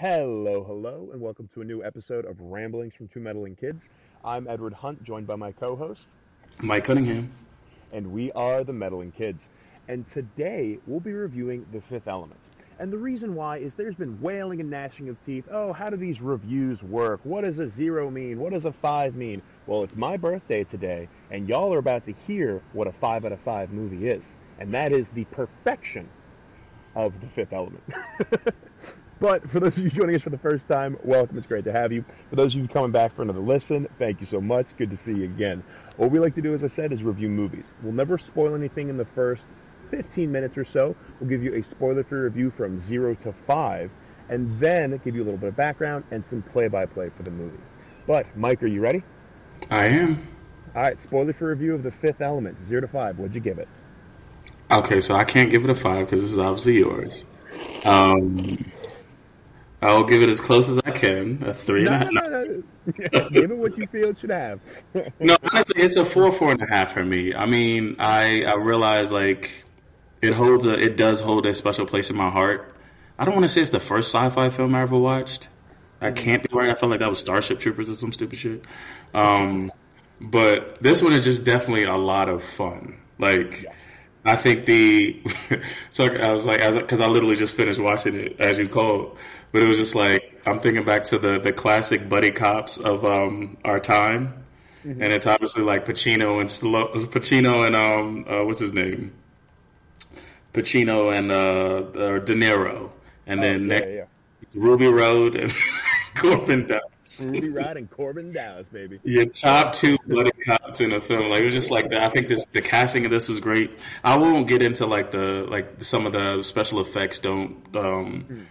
Hello, hello, and welcome to a new episode of Ramblings from Two Meddling Kids. I'm Edward Hunt, joined by my co host, Mike Cunningham. and we are the Meddling Kids. And today we'll be reviewing The Fifth Element. And the reason why is there's been wailing and gnashing of teeth. Oh, how do these reviews work? What does a zero mean? What does a five mean? Well, it's my birthday today, and y'all are about to hear what a five out of five movie is. And that is the perfection of The Fifth Element. But for those of you joining us for the first time, welcome. It's great to have you. For those of you coming back for another listen, thank you so much. Good to see you again. What we like to do, as I said, is review movies. We'll never spoil anything in the first 15 minutes or so. We'll give you a spoiler-free review from zero to five, and then give you a little bit of background and some play-by-play for the movie. But Mike, are you ready? I am. All right, spoiler-free review of The Fifth Element, zero to five. What'd you give it? Okay, so I can't give it a five because this is obviously yours. Um, I'll give it as close as I can. A three and a half. No, no, no. give it what you feel it should have. No, honestly, it's a four, four and a half for me. I mean, I I realize like it holds a it does hold a special place in my heart. I don't want to say it's the first sci-fi film I ever watched. I can't be right. I felt like that was Starship Troopers or some stupid shit. Um, but this one is just definitely a lot of fun. Like. I think the so I was like, because I, I literally just finished watching it as you called, but it was just like I'm thinking back to the the classic buddy cops of um, our time, and it's obviously like Pacino and Stallone, Pacino and um uh, what's his name, Pacino and uh, uh, De Niro, and then yeah, next yeah. it's Ruby Rhod and Korben Dallas. Ruby Rhod and Korben Dallas, baby. Your top two buddy cops in a film, like it was just like I think this the casting of this was great. I won't get into like the like some of the special effects don't um,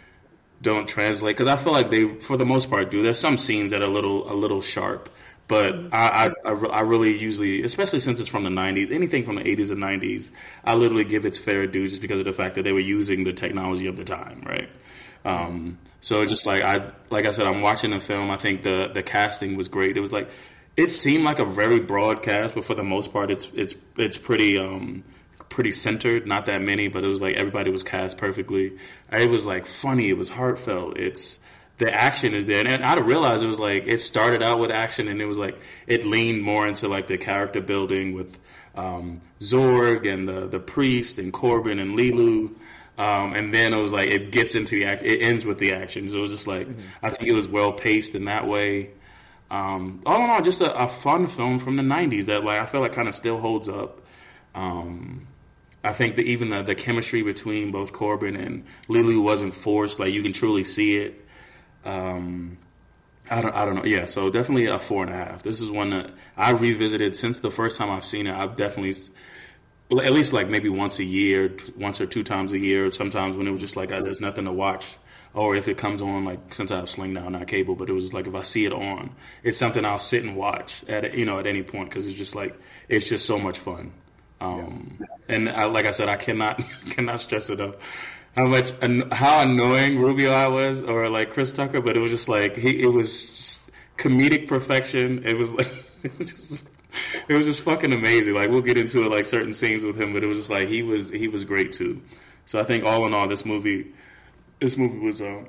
don't translate because I feel like they for the most part do. There's some scenes that are a little a little sharp, but I, I I I really usually, especially since it's from the '90s, anything from the '80s and '90s, I literally give its fair due just because of the fact that they were using the technology of the time, right? Um, so it's just like I, like I said, I'm watching the film. I think the the casting was great. It was like it seemed like a very broad cast, but for the most part, it's it's it's pretty um pretty centered. Not that many, but it was like everybody was cast perfectly. It was like funny. It was heartfelt. It's the action is there, and I realized it was like it started out with action, and it was like it leaned more into like the character building with um, Zorg and the the priest and Korben and Leeloo. Um, and then it was like it gets into the act. It ends with the action. So it was just like I think it was well paced in that way. Um, all in all, just a, a fun film from the '90s that like I feel like kind of still holds up. Um, I think that even the, the chemistry between both Korben and Lulu wasn't forced. Like you can truly see it. Um, I don't, I don't know. Yeah, so definitely a four and a half. This is one that I revisited since the first time I've seen it. I've definitely at least like maybe once a year, once or two times a year. Sometimes when it was just like uh, there's nothing to watch, or if it comes on like since I have Sling now, not cable, but it was just like if I see it on, it's something I'll sit and watch at you know at any point because it's just like it's just so much fun. Um, and I, like I said, I cannot cannot stress it up how much how annoying Ruby Rhod was, or like Chris Tucker, but it was just like he it was comedic perfection. It was like it was just it was just fucking amazing. Like we'll get into it, like certain scenes with him, but it was just like he was he was great too. So I think all in all, this movie this movie was uh,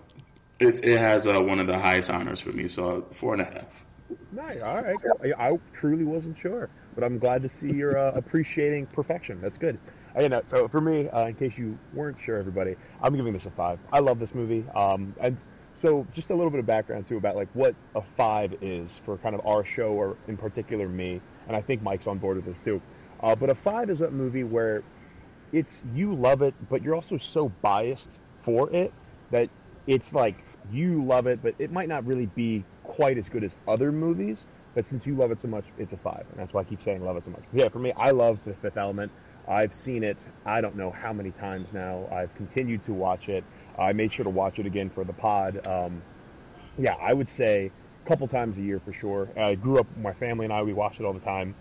it it has uh, one of the highest honors for me. So four and a half. Nice. All right. I, I truly wasn't sure, but I'm glad to see you're uh, appreciating perfection. That's good. You know, so for me, uh, in case you weren't sure, everybody, I'm giving this a five. I love this movie. Um, and so just a little bit of background too about like what a five is for kind of our show, or in particular me, and I think Mike's on board with this too. Uh, but a five is a movie where it's you love it, but you're also so biased for it that it's like you love it, but it might not really be quite as good as other movies. But since you love it so much, it's a five, and that's why I keep saying love it so much. Yeah, for me, I love The Fifth Element. I've seen it. I don't know how many times now. I've continued to watch it. I made sure to watch it again for the pod. Um, yeah, I would say a couple times a year for sure. I grew up. My family and I we watch it all the time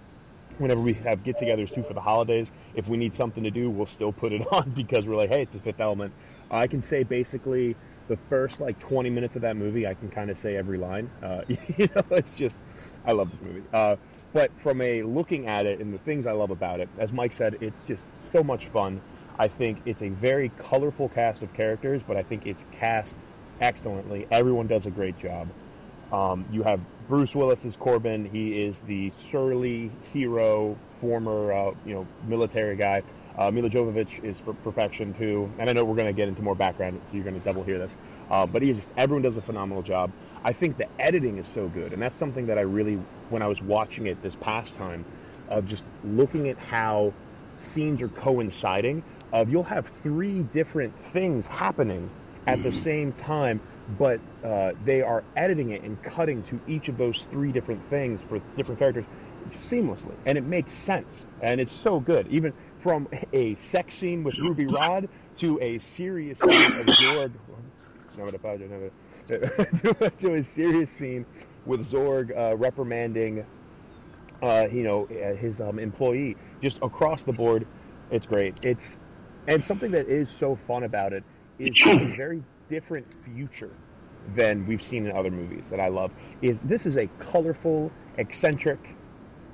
whenever we have get-togethers too for the holidays, if we need something to do, we'll still put it on because we're like, hey, it's the Fifth Element. I can say basically the first like 20 minutes of that movie, I can kind of say every line. Uh, you know, it's just, I love this movie. Uh, but from a looking at it and the things I love about it, as Mike said, it's just so much fun. I think it's a very colorful cast of characters, but I think it's cast excellently. Everyone does a great job. Um, you have Bruce Willis as Korben. He is the surly hero, former uh, you know military guy. Uh, Milla Jovovich is for perfection too. And I know we're going to get into more background, so you're going to double hear this. Uh, but he just everyone does a phenomenal job. I think the editing is so good, and that's something that I really, when I was watching it this past time, of just looking at how scenes are coinciding. Of you'll have three different things happening at the same time, but uh, they are editing it and cutting to each of those three different things for different characters seamlessly, and it makes sense, and it's so good. Even from a sex scene with Ruby Rhod to a serious scene of Zorg. to, to a serious scene with Zorg uh, reprimanding, uh, you know, uh, his um, employee. Just across the board, it's great. It's and something that is so fun about it is a very different future than we've seen in other movies that I love. Is this is a colorful, eccentric,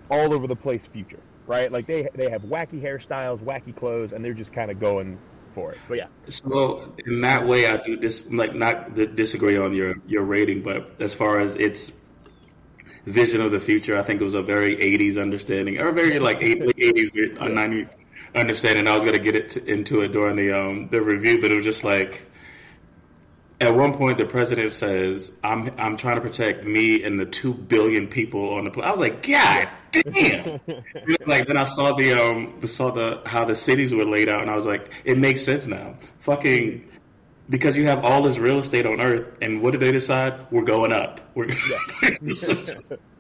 all over the place future, right? Like they they have wacky hairstyles, wacky clothes, and they're just kind of going for it. But yeah. So in that way, I do dis like not disagree on your your rating, but as far as its vision of the future, I think it was a very '80s understanding, or very like '80s, '90s understanding. I was going to get it to, into it during the um the review, but it was just like. At one point, the president says, "I'm I'm trying to protect me and the two billion people on the planet." I was like, "God damn!" like then I saw the um saw the how the cities were laid out, and I was like, "It makes sense now." Fucking because you have all this real estate on Earth, and what did they decide? We're going up. We're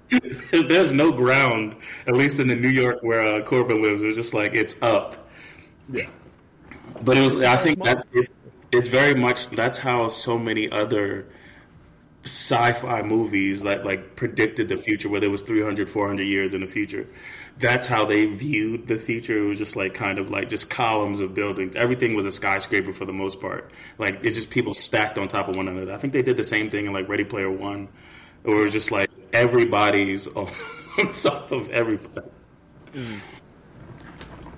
there's no ground, at least in the New York where uh, Korben lives. It's just like it's up. Yeah, but it was. I think that's it, it's very much that's how so many other sci-fi movies that like predicted the future where there was 300 400 years in the future. That's how they viewed the future. It was just like kind of like just columns of buildings. Everything was a skyscraper for the most part. Like it's just people stacked on top of one another. I think they did the same thing in like ready player one where it was just like everybody's on top of everybody. Mm.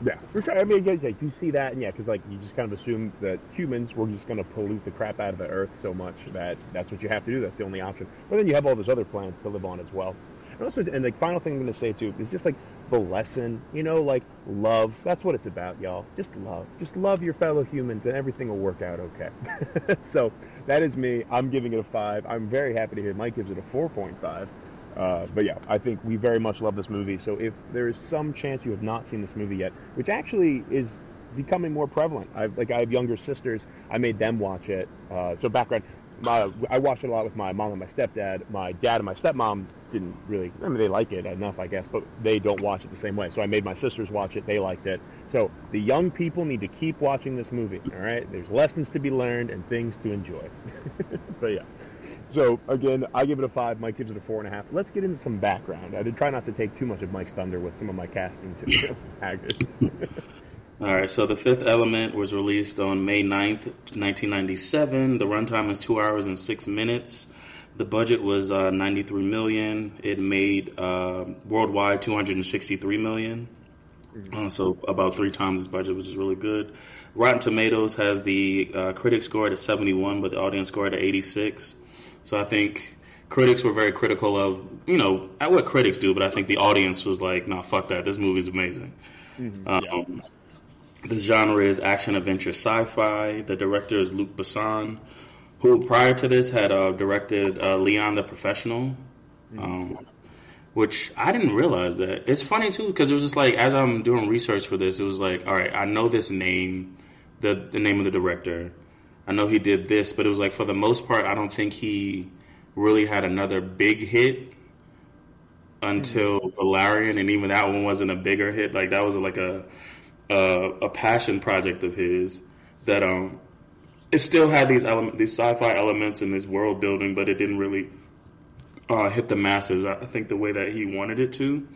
Yeah, for sure. I mean, guys, like you see that, and yeah, because like you just kind of assume that humans were just going to pollute the crap out of the Earth so much that that's what you have to do. That's the only option. But then you have all those other planets to live on as well. And also, and the final thing I'm going to say too is just like the lesson, you know, like love. That's what it's about, y'all. Just love. Just love your fellow humans, and everything will work out okay. so that is me. I'm giving it a five. I'm very happy to hear Mike gives it a four point five. Uh, but yeah, I think we very much love this movie. So if there is some chance you have not seen this movie yet, which actually is becoming more prevalent, I've like I have younger sisters. I made them watch it. Uh, so background, my, I watched it a lot with my mom and my stepdad. My dad and my stepmom didn't really. I mean, they like it enough, I guess, but they don't watch it the same way. So I made my sisters watch it. They liked it. So the young people need to keep watching this movie. All right, there's lessons to be learned and things to enjoy. but yeah. So again, I give it a five. Mike gives it a four and a half. Let's get into some background. I did try not to take too much of Mike's thunder with some of my casting too. All right, so The Fifth Element was released on May 9th, 1997. The runtime is two hours and six minutes. The budget was uh, 93 million. It made uh, worldwide 263 million. Uh, so about three times its budget, which is really good. Rotten Tomatoes has the uh, critic score at 71, but the audience score at 86. So I think critics were very critical of, you know, at what critics do, but I think the audience was like, nah, fuck that. This movie's amazing. Mm-hmm, um, yeah. The genre is action, adventure, sci fi. The director is Luc Besson, who prior to this had uh, directed uh, Leon the Professional. Mm-hmm. Um, which I didn't realize that. It's funny too because it was just like as I'm doing research for this, it was like, all right, I know this name, the the name of the director. I know he did this, but it was like for the most part, I don't think he really had another big hit until mm-hmm. Valerian, and even that one wasn't a bigger hit. Like that was like a a, a passion project of his that um it still had these element these sci-fi elements in this world building, but it didn't really uh, hit the masses. I think the way that he wanted it to.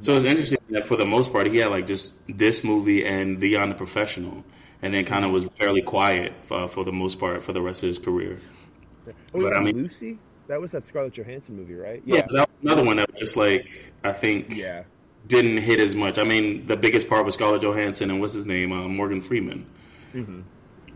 So it's interesting that for the most part, he had like just this movie and Leon the Professional and then kind of was fairly quiet for, for, the most part for the rest of his career. Oh, but I mean, Lucy, that was that Scarlett Johansson movie, right? Yeah, yeah another one that was just like I think yeah didn't hit as much. I mean, the biggest part was Scarlett Johansson and what's his name, uh, Morgan Freeman. Mm-hmm.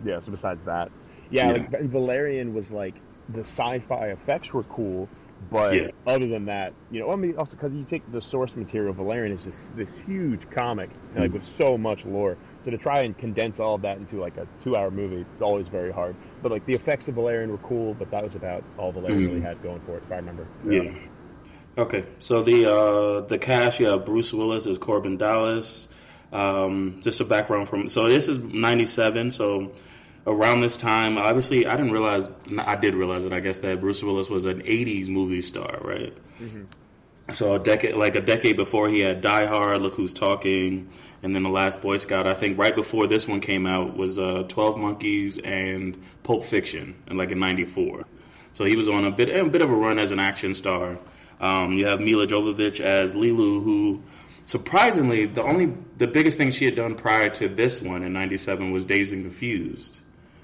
Yeah. So besides that, Yeah, yeah. Like, Valerian was like the sci-fi effects were cool, but yeah. other than that, you know, I mean, also because you take the source material, Valerian is just this huge comic, like mm with so much lore. So to try and condense all of that into like a two-hour movie, it's always very hard. But like the effects of Valerian were cool, but that was about all Valerian mm really had going for it, if I remember. Yeah. yeah. Okay, so the uh, the cast, yeah, Bruce Willis is Korben Dallas. Um, just a background from so this is '97, so around this time, obviously, I didn't realize. I did realize it. I guess that Bruce Willis was an '80s movie star, right? Mm-hmm. So a decade, like a decade before, he had Die Hard, Look Who's Talking, and then The Last Boy Scout. I think right before this one came out was uh, Twelve Monkeys and Pulp Fiction, and like in '94. So he was on a bit a bit of a run as an action star. Um, you have Milla Jovovich as Leeloo, who surprisingly the only the biggest thing she had done prior to this one in '97 was Dazed and Confused.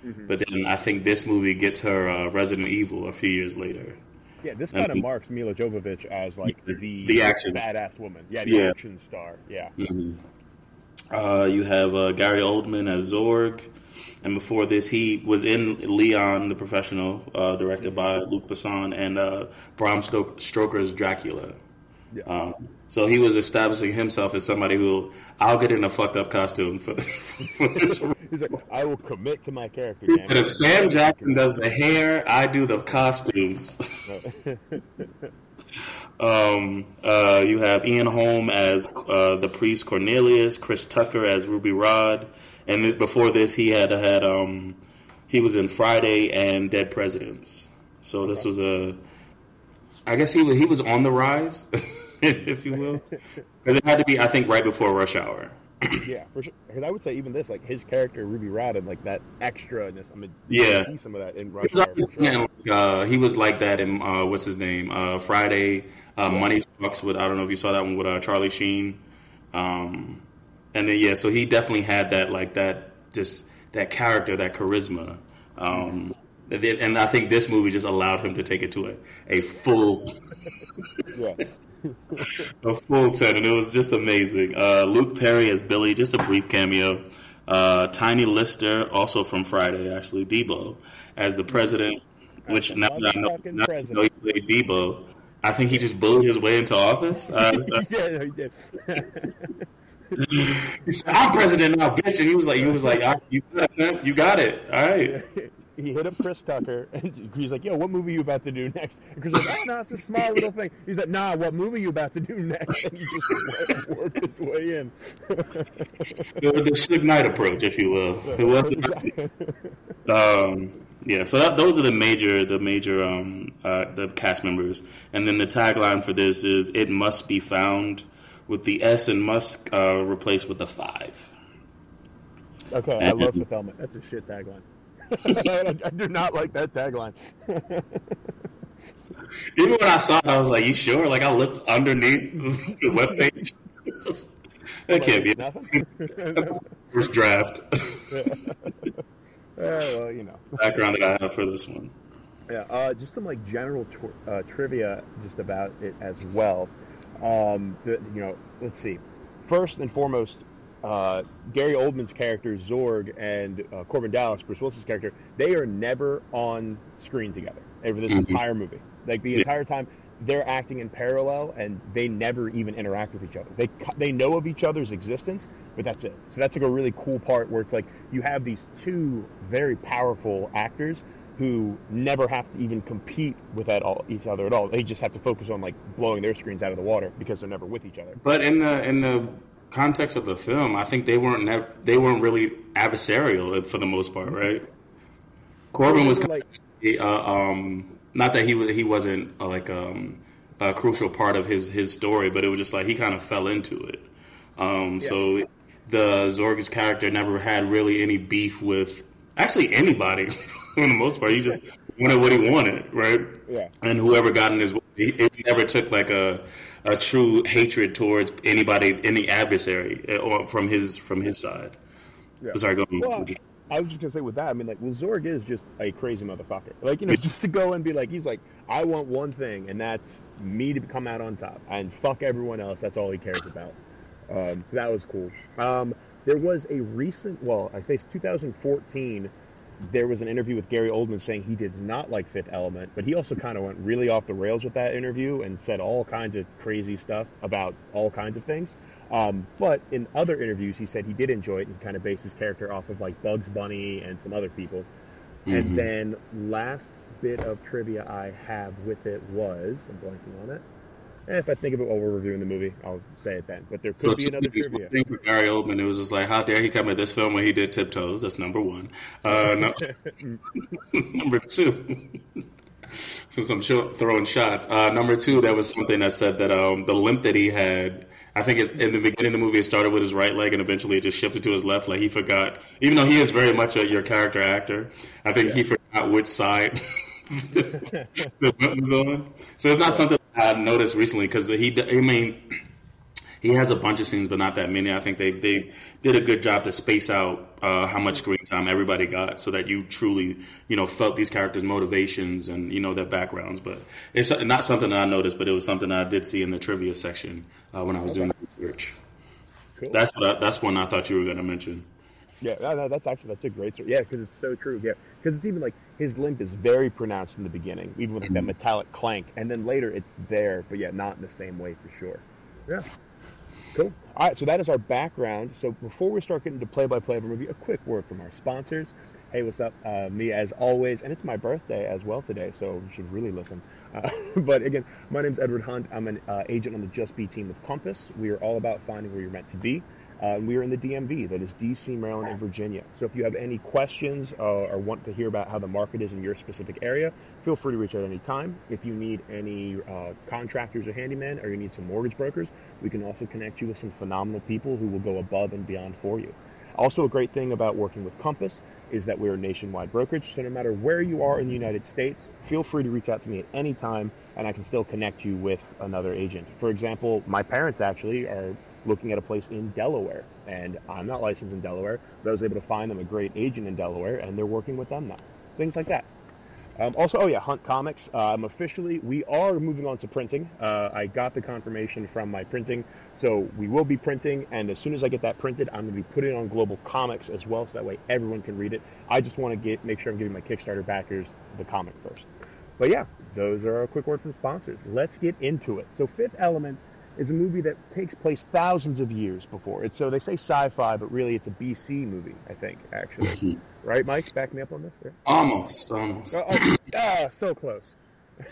Mm-hmm. But then I think this movie gets her uh, Resident Evil a few years later. Yeah, this kind of marks Milla Jovovich as like the the action badass woman. Yeah, the yeah. action star. Yeah. Mm-hmm. Uh, you have uh, Gary Oldman as Zorg, and before this, he was in Leon, the Professional, uh, directed by Luc Besson, and uh, Bram Stoker's Dracula. Yeah. Um, so he was establishing himself as somebody who I'll get in a fucked up costume for, for this. He's like, I will commit to my character. But if Sam Jackson does the hair, I do the costumes. um, uh, you have Ian Holm as uh, the priest Cornelius, Chris Tucker as Ruby Rhod, and before this, he had had um, he was in Friday and Dead Presidents. So this was a I guess he was he was on the rise, if you will. Because it had to be, I think, right before Rush Hour. yeah, for sure. Because I would say even this, like his character Ruby Rhod, and like that extraness. I mean, yeah, see some of that in Rush Hour. Sure. Uh, he was like that in uh, what's his name? Uh, Friday, uh, Money Talks with I don't know if you saw that one with uh, Charlie Sheen. Um, and then yeah, so he definitely had that like that just that character, that charisma. Um, and I think this movie just allowed him to take it to a, a full, a full ten, and it was just amazing. Uh, Luke Perry as Billy, just a brief cameo. Uh, Tiny Lister, also from Friday, actually Debo as the president, which now that I know, now I know he played Debo, I think he just bullied his way into office. Uh, yeah, he did. he said, "I'm president now, bitch," and he was like, "He was like, you got it, you got it, all right." He hit up Chris Tucker, and he's like, "Yo, what movie you about to do next?" And Chris was like, "Oh no, it's a small little thing." He's like, "Nah, what movie you about to do next?" And he just worked his way in. the Suge Knight approach, if you will. It was um, yeah. So that, those are the major, the major, um, uh, the cast members, and then the tagline for this is "It must be found," with the S and must uh, replaced with a five. Okay, and, I love fulfillment. That's a shit tagline. I, I, do not like that tagline. Even when I saw it, I was like, "You sure?" Like I looked underneath the webpage. that can't be nothing. First draft. yeah. well, you know. Background that I have for this one. Yeah, uh, just some like general tw- uh, trivia just about it as well. Um, the, you know, let's see. First and foremost, uh, Gary Oldman's character Zorg and uh, Korben Dallas, Bruce Willis's character, they are never on screen together over this mm-hmm. entire movie. Like the yeah. entire time, they're acting in parallel, and they never even interact with each other. They they know of each other's existence, but that's it. So that's like a really cool part where it's like you have these two very powerful actors who never have to even compete with that all, each other at all. They just have to focus on like blowing their screens out of the water because they're never with each other. But in the in the context of the film, I think they weren't they weren't really adversarial for the most part, right? Korben was like, uh, um, not that he was he wasn't uh, like um, a crucial part of his his story, but it was just like he kind of fell into it. Um, yeah. So the Zorg's character never had really any beef with actually anybody for the most part. He just wanted what he wanted, right? Yeah. And whoever got in his way, it never took like a a true hatred towards anybody, any adversary, eh, or from his from his side. Yeah. Sorry, go. Well, I was just gonna say with that, I mean, like, well, Zorg is just a crazy motherfucker. Like, you know, just to go and be like, he's like, I want one thing, and that's me to come out on top, and fuck everyone else. That's all he cares about. Um, so that was cool. Um, there was a recent, well, I think it's 2014 there was an interview with Gary Oldman saying he did not like Fifth Element, but he also kind of went really off the rails with that interview and said all kinds of crazy stuff about all kinds of things. Um, but in other interviews, he said he did enjoy it and kind of based his character off of like Bugs Bunny and some other people. Mm-hmm. And then last bit of trivia I have with it was I'm blanking on it. And if I think of it while we're reviewing the movie, I'll say it then. But there could so be another trivia. Thing for Gary Oldman, it was just like, how dare he come at this film when he did Tiptoes? That's number one. Uh, no, number two. Since I'm throwing shots, uh, number two, that was something that said that um, the limp that he had I think it, in the beginning of the movie, it started with his right leg, and eventually it just shifted to his left. Like he forgot, even though he is very much a, your character actor. I think yeah. he forgot which side the was on. So it's not something I've noticed recently because he, I mean, he has a bunch of scenes, but not that many. I think they they did a good job to space out uh, how much screen time everybody got, so that you truly you know felt these characters' motivations and you know their backgrounds. But it's not something that I noticed, but it was something I did see in the trivia section uh, when I was okay. doing the research. Cool. That's what I, that's one I thought you were going to mention. Yeah, no, no, that's actually that's a great story. Yeah, because it's so true. Yeah, because it's even like his limp is very pronounced in the beginning, even with like, that mm-hmm. metallic clank, and then later it's there, but yeah, not in the same way for sure. Yeah. Cool. All right, so that is our background. So before we start getting to play-by-play of a movie, a quick word from our sponsors. Hey, what's up? Uh, me, as always, and it's my birthday as well today, so you should really listen. Uh, but again, my name is Edward Hunt. I'm an uh, agent on the Just Be team of Compass. We are all about finding where you're meant to be. Uh, we are in the DMV, that is DC, Maryland, and Virginia. So if you have any questions uh, or want to hear about how the market is in your specific area, feel free to reach out any time. If you need any uh, contractors or handyman, or you need some mortgage brokers, we can also connect you with some phenomenal people who will go above and beyond for you. Also, a great thing about working with Compass is that we're a nationwide brokerage. So no matter where you are in the United States, feel free to reach out to me at any time, and I can still connect you with another agent. For example, my parents actually are looking at a place in Delaware. And I'm not licensed in Delaware, but I was able to find them a great agent in Delaware, and they're working with them now. Things like that. Um, also, oh yeah, Hunt Comics. I'm officially, we are moving on to printing. Uh, I got the confirmation from my printing, so we will be printing. And as soon as I get that printed, I'm going to be putting it on Global Comics as well, so that way everyone can read it. I just want to get make sure I'm giving my Kickstarter backers the comic first. But yeah, those are a quick word from sponsors. Let's get into it. So, Fifth Element is a movie that takes place thousands of years before. It's so they say sci-fi, but really it's a BC movie. I think actually, right, Mike? Back me up on this. Yeah. Almost, almost. Oh, oh, ah, so close.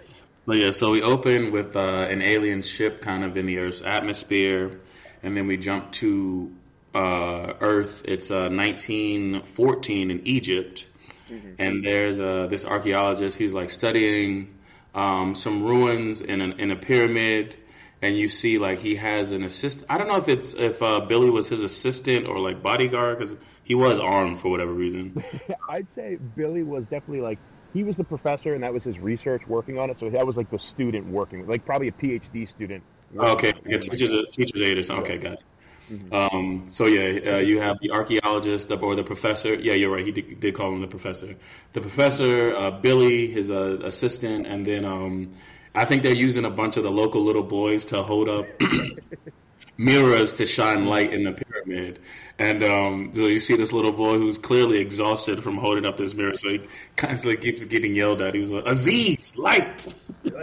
But yeah, so we open with uh, an alien ship kind of in the Earth's atmosphere, and then we jump to uh, Earth. It's uh, 1914 in Egypt, mm-hmm. and there's uh, this archaeologist. He's like studying um, some ruins in, an, in a pyramid and you see like he has an assist. I don't know if it's if uh, Billy was his assistant or like bodyguard because he was armed for whatever reason. I'd say Billy was definitely like he was the professor and that was his research working on it. So that was like the student working, like probably a PhD student. Okay, yeah, teacher's a teacher's aide or something. Okay, got it. Mm-hmm. Um, so yeah, uh, you have the archaeologist or the professor. Yeah, you're right. He did, did call him the professor. The professor, uh, Billy, his uh, assistant, and then um, I think they're using a bunch of the local little boys to hold up mirrors to shine light in the pyramid. And um, so you see this little boy who's clearly exhausted from holding up this mirror. So he constantly keeps getting yelled at. He's like, Aziz, light!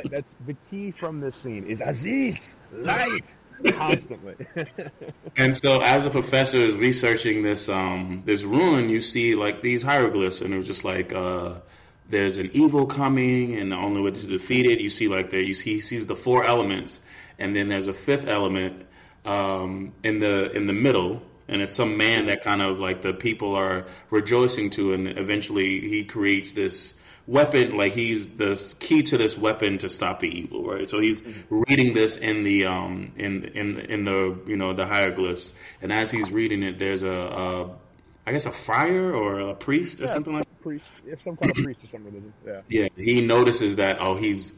That's the key from this scene is Aziz, light! constantly. and so, as a professor is researching this um, this ruin, you see like these hieroglyphs, and it was just like uh, there's an evil coming, and the only way to defeat it, you see like there, you see he sees the four elements, and then there's a fifth element um, in the in the middle, and it's some man that kind of like the people are rejoicing to, and eventually he creates this weapon like he's the key to this weapon to stop the evil right? So he's reading this in the um in in in the you know the hieroglyphs and as he's reading it there's a, a I guess a friar or a priest or yeah, something like priest, if some kind of priest or some religion. Yeah. Yeah. He notices that oh he's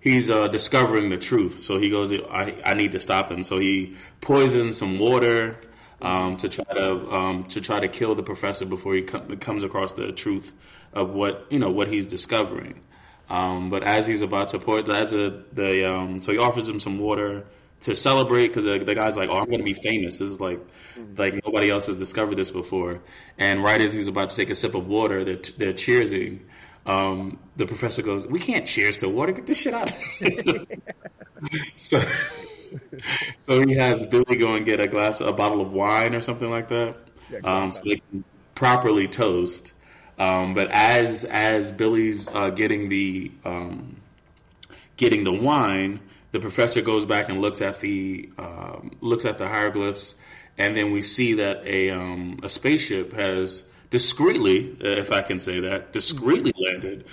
he's uh, discovering the truth, so he goes I I need to stop him. So he poisons some water um, to try to um, to try to kill the professor before he com- comes across the truth of what you know what he's discovering. Um, but as he's about to pour, that's a the um, so he offers him some water to celebrate because the, the, guy's like, "Oh, I'm going to be famous. This is like, mm-hmm. like nobody else has discovered this before." And right as he's about to take a sip of water, they're they're cheersing. Um, the professor goes, "We can't cheers to water. Get this shit out." so, so he has Billy go and get a glass, a bottle of wine or something like that, um, so they can properly toast. Um, but as as Billy's uh, getting the um, getting the wine, the professor goes back and looks at the um, looks at the hieroglyphs, and then we see that a um, a spaceship has discreetly, if I can say that, discreetly landed.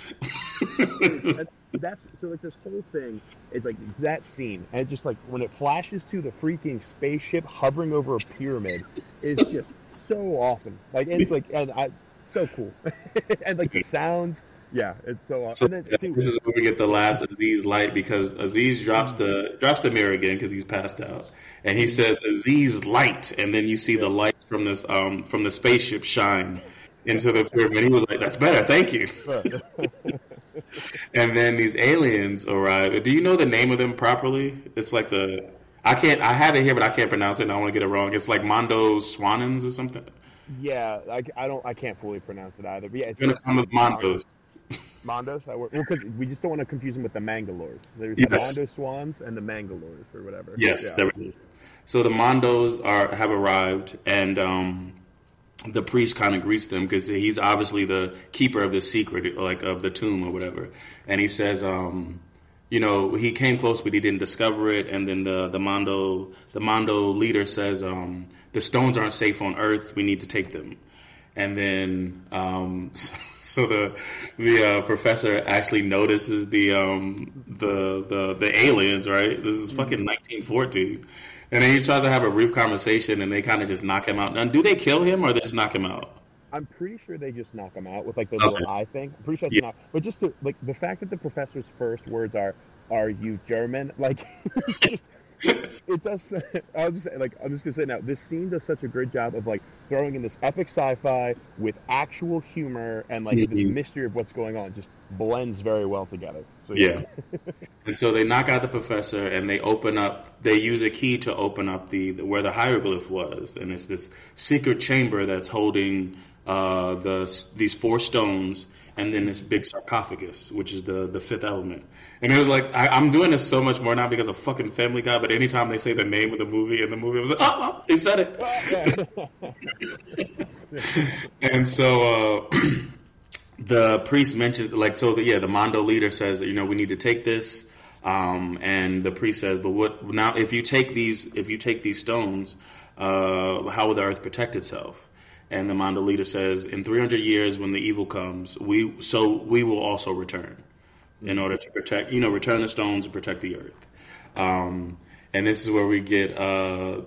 that's, that's, so like this whole thing is like that scene, and just like when it flashes to the freaking spaceship hovering over a pyramid, is just so awesome. Like it's like and I so cool, and like the sounds. Yeah, it's so awesome. So, then, this is where we get the last Aziz light because Aziz drops the drops the mirror again because he's passed out, and he says Aziz light, and then you see the lights from this um from the spaceship shine into the pyramid. He was like, "That's better, thank you." and then these aliens arrive. Do you know the name of them properly? It's like the I can't. I have it here, but I can't pronounce it. and I want to get it wrong. It's like Mondo Swanins or something. Yeah, I, I don't. I can't fully pronounce it either. But yeah, it's gonna come with Mondos. Mondos. Well, because we just don't want to confuse them with the Mangalores. There's yes. the Mondo Swans and the Mangalores or whatever. Yes, yeah. So the Mondos are have arrived, and um, the priest kind of greets them because he's obviously the keeper of the secret, like of the tomb or whatever. And he says, um, you know, he came close, but he didn't discover it. And then the the Mondo the Mondo leader says, um, the stones aren't safe on Earth. We need to take them. And then, um, so the the uh, professor actually notices the um, the the the aliens. Right, this is fucking 1914, and then he tries to have a brief conversation, and they kind of just knock him out. Now, do they kill him or they just knock him out? I'm pretty sure they just knock him out with like the okay. little eye thing. I'm pretty sure it's yeah. not. But just to like the fact that the professor's first words are "Are you German?" Like it's just it does. I'll just say, like I'm just gonna say now. This scene does such a great job of like throwing in this epic sci-fi with actual humor and like mm-hmm. this mystery of what's going on. Just blends very well together. So, yeah. and so they knock out the professor and they open up. They use a key to open up the, the where the hieroglyph was, and it's this secret chamber that's holding uh, the these four stones and then this big sarcophagus, which is the the fifth element. And it was like I, am doing this so much more now because of fucking Family Guy. But anytime they say the name of the movie in the movie, I was like, oh, oh they said it. and so uh, the priest mentioned, like, so the, yeah, the Mondo leader says that you know we need to take this. Um, and the priest says, "But what now? If you take these, if you take these stones, uh, how will the earth protect itself?" And the Mondo leader says, "In 300 years, when the evil comes, we so we will also return." in order to protect, you know, return the stones and protect the earth. Um, and this is where we get uh,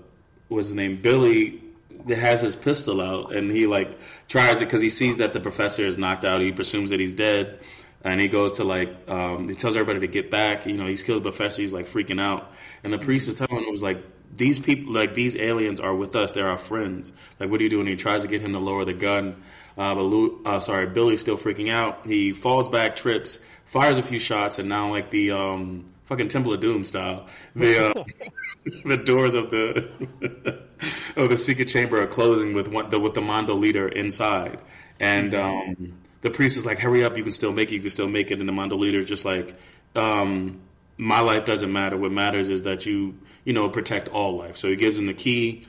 what's his name, Billy. That has his pistol out, and he like tries it because he sees that the professor is knocked out. He presumes that he's dead, and he goes to like um, he tells everybody to get back. You know, he's killed the professor. He's like freaking out, and the priest is telling him was like these people, like these aliens, are with us. They're our friends. Like, what do you do when He tries to get him to lower the gun, uh, but Lou, uh, sorry, Billy's still freaking out. He falls back, trips, fires a few shots, and now like the um, fucking Temple of Doom style, the uh, the doors of the of the secret chamber are closing with one, the with the Mondo leader inside, and um, the priest is like, "Hurry up! You can still make it. You can still make it." And the Mondo leader is just like. Um, my life doesn't matter. What matters is that you, you know, protect all life. So he gives him the key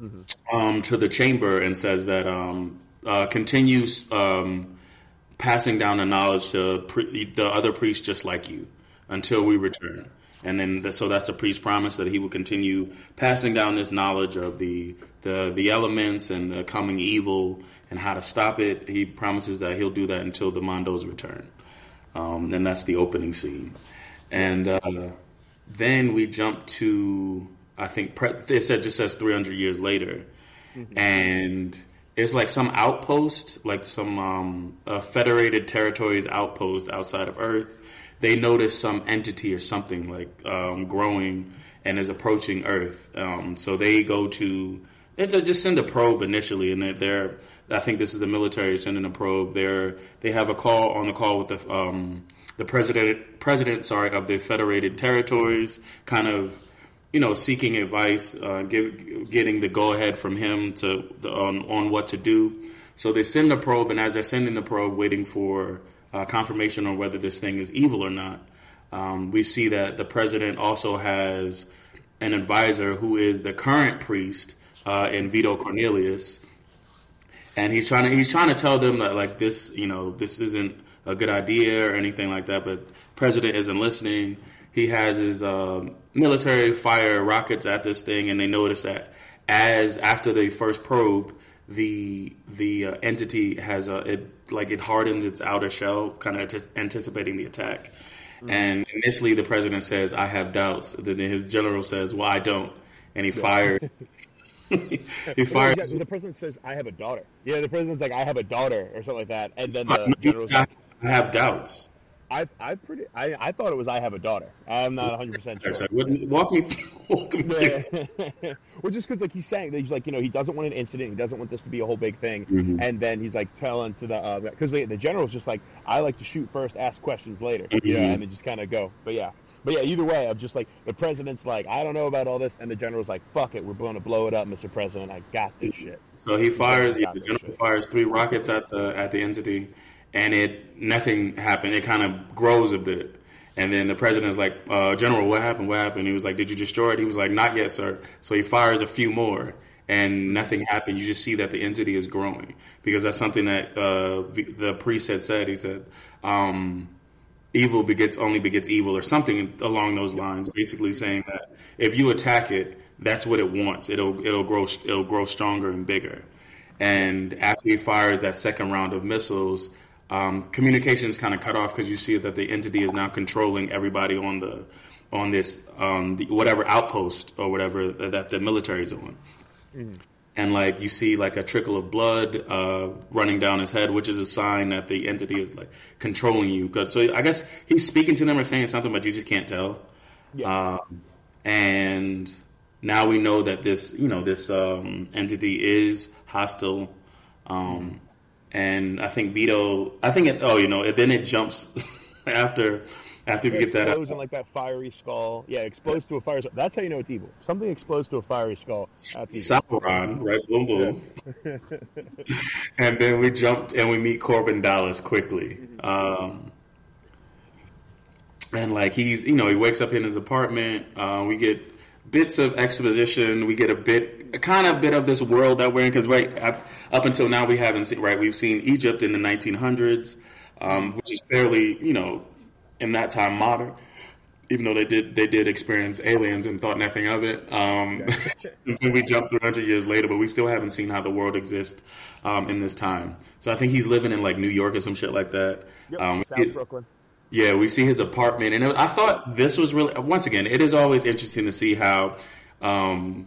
mm-hmm. um, to the chamber and says that um, uh, continues um, passing down the knowledge to pre- the other priests just like you until we return. And then, the, so that's the priest's promise that he will continue passing down this knowledge of the, the the elements and the coming evil and how to stop it. He promises that he'll do that until the Mondos return. Um, and that's the opening scene. And uh, then we jump to I think pre- it said just says 300 years later, mm-hmm. and it's like some outpost, like some um, federated territories outpost outside of Earth. They notice some entity or something like um, growing and is approaching Earth. Um, so they go to they just send a probe initially, and they're, I think this is the military sending a probe. They're they have a call on the call with the um, the president president sorry of the federated territories, kind of you know, seeking advice, uh, give, getting the go ahead from him to on on what to do. So they send the probe, and as they're sending the probe, waiting for uh, confirmation on whether this thing is evil or not, um, we see that the president also has an advisor who is the current priest uh, in Vito Cornelius, and he's trying to he's trying to tell them that like this, you know, this isn't a good idea or anything like that. But president isn't listening. He has his uh, military fire rockets at this thing, and they notice that as after the first probe, the the uh, entity has a it like it hardens its outer shell, kind of anticipating the attack. Mm-hmm. And initially, the president says, "I have doubts." Then his general says, "Well, I don't," and he yeah. fires. he fires. Yeah, the president says, "I have a daughter." Yeah, the president's like, "I have a daughter" or something like that, and then the general's like, "I have doubts." I I pretty I, I thought it was I have a daughter. I'm not 100 percent sure. Wouldn't Walk me, through. walk me yeah. well, just because like he's saying that he's like you know he doesn't want an incident, he doesn't want this to be a whole big thing, mm-hmm. and then he's like telling to the because uh, the, the general's just like I like to shoot first, ask questions later, mm-hmm. yeah, and then just kind of go. But yeah, but yeah, either way, I'm just like the president's like I don't know about all this, and the general's like fuck it, we're going to blow it up, Mr. President, I got this shit. So he fires, yeah, the general fires three rockets at the at the entity and it nothing happened. It kind of grows a bit. And then the president's like, uh, General, what happened? What happened? He was like, Did you destroy it? He was like, Not yet, sir. So he fires a few more, and nothing happened. You just see that the entity is growing because that's something that uh, the priest had said. He said, um, Evil begets only begets evil, or something along those lines. Basically saying that if you attack it, that's what it wants. It'll it'll grow it'll grow stronger and bigger. And after he fires that second round of missiles, um, communication is kind of cut off because you see that the entity is now controlling everybody on the on this um, the, whatever outpost or whatever that the military is on. Mm-hmm. And like you see like a trickle of blood uh, running down his head, which is a sign that the entity is like controlling you. So I guess he's speaking to them or saying something, but you just can't tell. Yeah. Um, and now we know that this, you know, this um, entity is hostile. Um, and I think Vito. I think it. Oh, you know, then it jumps after after we get that explodes in like that fiery skull. Yeah, exposed to a fiery. Skull. That's how you know it's evil. Something exposed to a fiery skull. Sauron, right? Boom, boom. Yeah. and then we jumped and we meet Korben Dallas quickly. Mm-hmm. Um, and like he's, you know, he wakes up in his apartment. Uh, we get bits of exposition. We get a bit, a kind of bit of this world that we're in. Because right up, up, until now, we haven't seen. Right, we've seen Egypt in the 1900s, um, which is fairly, you know, in that time modern. Even though they did, they did experience aliens and thought nothing of it. Um, we jumped 300 years later, but we still haven't seen how the world exists um, in this time. So I think he's living in like New York or some shit like that. Yep, um, South Brooklyn. Yeah, we see his apartment, and I thought this was really. Once again, it is always interesting to see how um,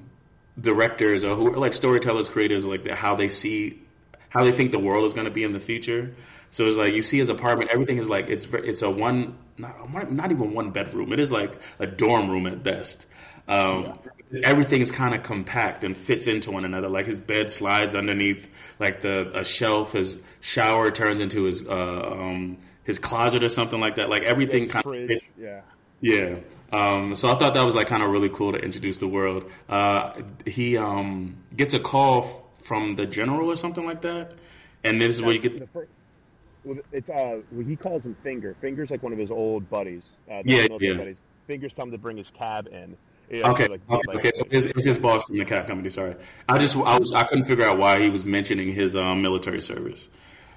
directors or who like storytellers, creators, like how they see how they think the world is going to be in the future. So it's like you see his apartment, everything is like it's it's a one not, not even one bedroom. It is like a dorm room at best. Um, yeah. Everything is kind of compact and fits into one another. Like his bed slides underneath, like the a shelf. His shower turns into his uh, um, his closet or something like that. Like everything kind of yeah. Yeah. Um, so I thought that was like kind of really cool to introduce the world. Uh, he um, gets a call from the general or something like that, and this is where you get. The First, well, it's uh, he calls him Finger. Finger's like one of his old buddies. Uh, yeah, yeah. Buddies. Fingers tell him to bring his cab in. Yeah, okay, like, okay, like, okay. So it's, it's, his boss from the cab company. Sorry, I just I was I couldn't figure out why he was mentioning his um, military service.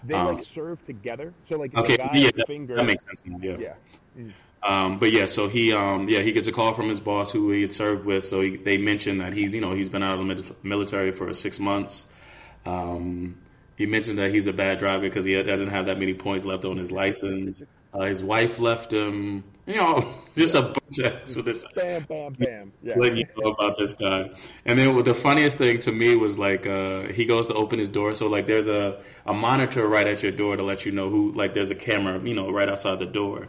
They um, like serve together. So like okay, yeah, that, finger, that, makes sense. Yeah. Yeah. Mm. Um, but yeah, so he, um, yeah, he gets a call from his boss who he had served with. So he, they mentioned that he's, you know, he's been out of the military for six months. Um, he mentioned that he's a bad driver because he doesn't have that many points left on his license. Uh, his wife left him. You know, just yeah. a bunch of with this. Bam, bam, bam. Yeah. Letting you know about this guy. And then the funniest thing to me was like uh, he goes to open his door. So like there's a, a monitor right at your door to let you know who. Like there's a camera, you know, right outside the door.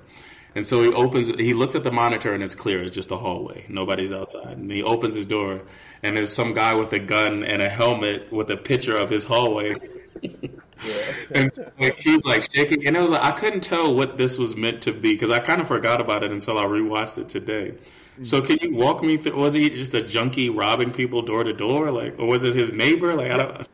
And so he opens, he looks at the monitor and it's clear. It's just a hallway. Nobody's outside. And he opens his door and there's some guy with a gun and a helmet with a picture of his hallway. Yeah. and like, he's like shaking, and it was like I couldn't tell what this was meant to be because I kind of forgot about it until I rewatched it today. So mm. can you walk me through? Was he just a junkie robbing people door to door, like, or was it his neighbor? Like, I don't.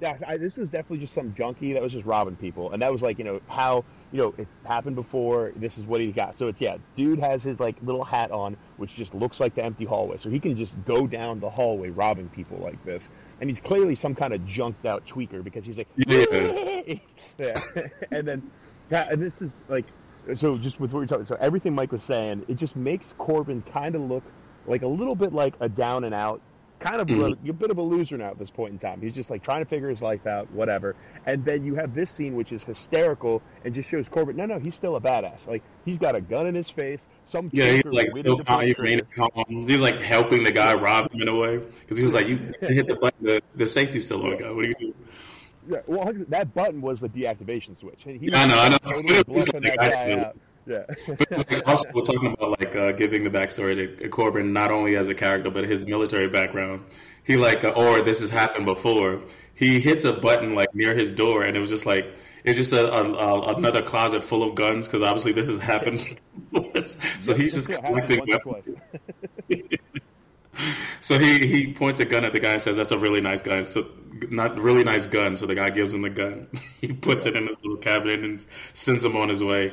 yeah, I, this was definitely just some junkie that was just robbing people, and that was like you know how you know it's happened before. This is what he got. So it's yeah, dude has his like little hat on, which just looks like the empty hallway, so he can just go down the hallway robbing people like this. And he's clearly some kind of junked out tweaker because he's like, yeah, yeah. and then yeah, and this is like so just with what you're talking, so everything Mike was saying, it just makes Korben kind of look like a little bit like a down and out kind of mm-hmm. a, a, bit of a loser now at this point in time. He's just like trying to figure his life out, whatever. And then you have this scene which is hysterical and just shows Korben. No, no, he's still a badass. Like he's got a gun in his face. Some yeah, he's like still calm, he calm. He's like helping the guy rob him in a way because he was like, "You hit the button, the, the safety's still on, guy. What do you do?" Yeah, well, that button was the deactivation switch. He yeah, I know, I know. Totally like, that guy out. Yeah. like also we're talking about like uh, giving the backstory to Korben not only as a character but his military background. He like uh, or this has happened before. He hits a button like near his door and it was just like it's just a, a, a another closet full of guns because obviously this has happened. so he's just collecting weapons. so he he points a gun at the guy and says, "That's a really nice gun. So not really nice gun." So the guy gives him the gun. he puts it in his little cabinet and sends him on his way.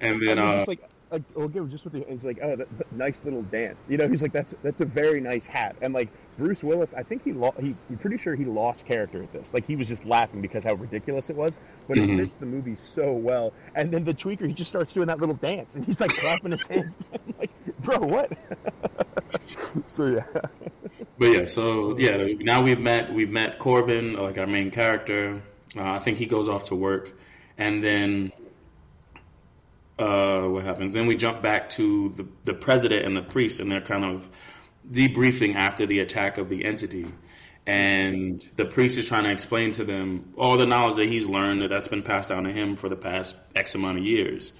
And then, I mean, uh, like, like, we'll give just with the, it's like, oh, that, that nice little dance. You know, he's like, that's that's a very nice hat. And like Bruce Willis, I think he he, I'm pretty sure he lost character at this. Like he was just laughing because how ridiculous it was, but mm-hmm. it fits the movie so well. And then the tweaker, he just starts doing that little dance, and he's like clapping his hands. like, bro, what? so yeah. But yeah, so yeah, now we've met we've met Korben, like our main character. Uh, I think he goes off to work, and then uh, what happens? Then we jump back to the the president and the priest, and they're kind of debriefing after the attack of the entity. And the priest is trying to explain to them all the knowledge that he's learned that that's been passed down to him for the past X amount of years.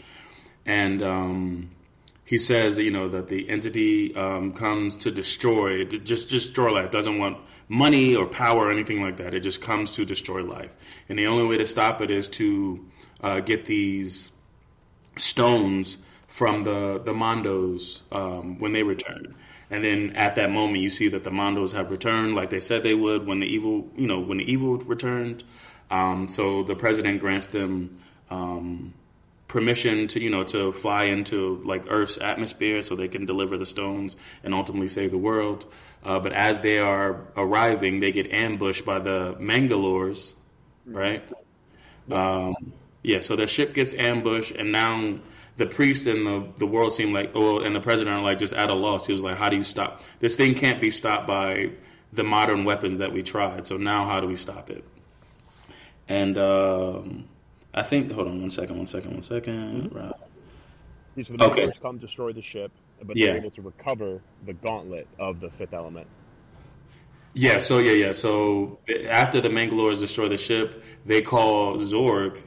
And um, he says, you know, that the entity um, comes to destroy, to just destroy life. Doesn't want money or power or anything like that. It just comes to destroy life. And the only way to stop it is to uh, get these stones from the the Mondos um, when they return. And then at that moment, you see that the Mondos have returned, like they said they would when the evil, you know, when the evil returned. Um, so the president grants them um, permission to you know to fly into like Earth's atmosphere so they can deliver the stones and ultimately save the world. Uh, but as they are arriving, they get ambushed by the Mangalores, right? Um, yeah, so their ship gets ambushed, and now the priest and the, the world seem like, oh, and the president are like just at a loss. He was like, how do you stop this thing? Can't be stopped by the modern weapons that we tried. So now, how do we stop it? And um, I think. Hold on one second. One second. One second. Right. So the okay. come destroy the ship, but yeah. they're able to recover the gauntlet of the fifth element. Yeah. So yeah, yeah. So after the Mangalores destroy the ship, they call Zorg,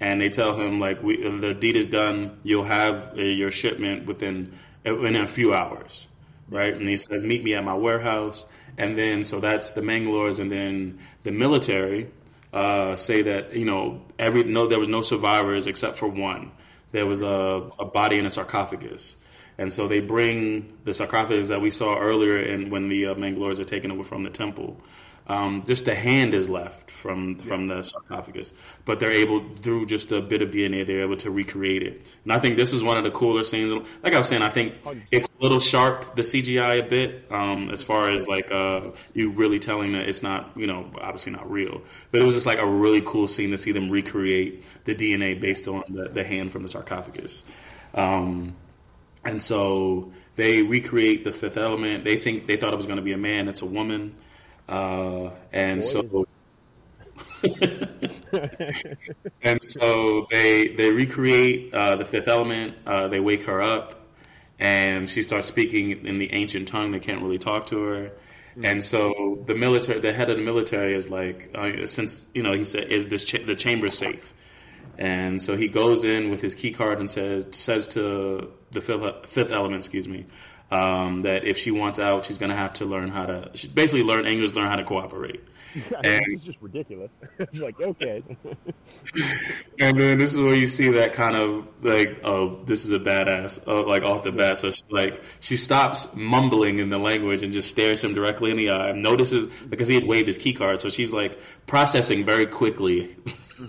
and they tell him like, "We the deed is done. You'll have uh, your shipment within in a few hours." Right. And he says, "Meet me at my warehouse." And then so that's the Mangalores, and then the military uh, say that you know every no there was no survivors except for one. There was a, a body in a sarcophagus, and so they bring the sarcophagus that we saw earlier, and when the uh, Mangalores are taken over from the temple, um, just the hand is left from from the sarcophagus, but they're able through just a bit of DNA, they're able to recreate it. And I think this is one of the cooler scenes. Like I was saying, I think it's a little sharp the CGI a bit um, as far as like uh, you really telling that it's not you know obviously not real, but it was just like a really cool scene to see them recreate the DNA based on the, the hand from the sarcophagus. Um, and so they recreate the fifth element. They think they thought it was going to be a man. It's a woman. Uh, and so and so they they recreate uh, the fifth element. Uh, they wake her up, and she starts speaking in the ancient tongue. They can't really talk to her, mm-hmm. and so the military, the head of the military, is like, uh, since you know, he said, "Is this cha- the chamber safe?" And so he goes in with his key card and says says to the fifth, fifth element, excuse me, Um, that if she wants out, she's going to have to learn how to basically learn English, learn how to cooperate. Yeah, and, it's just ridiculous. it's like okay. and then this is where you see that kind of like, oh, this is a badass, oh, like off the bat. So she, like she stops mumbling in the language and just stares him directly in the eye. Notices because he had waved his key card, so she's like processing very quickly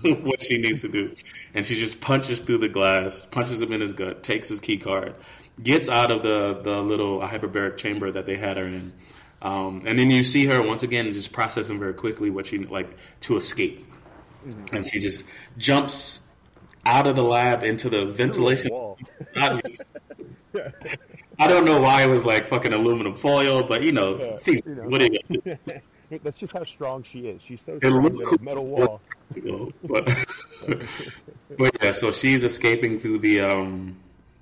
what she needs to do, and she just punches through the glass, punches him in his gut, takes his key card, gets out of the the little hyperbaric chamber that they had her in um, and then you see her once again just processing very quickly what she like to escape, mm-hmm. and she just jumps out of the lab into the ventilation. I don't know why it was like fucking aluminum foil, but you know, yeah, you know. what do you? That's just how strong she is. She's so strong cool. metal wall. but, but yeah, so she's escaping through the um,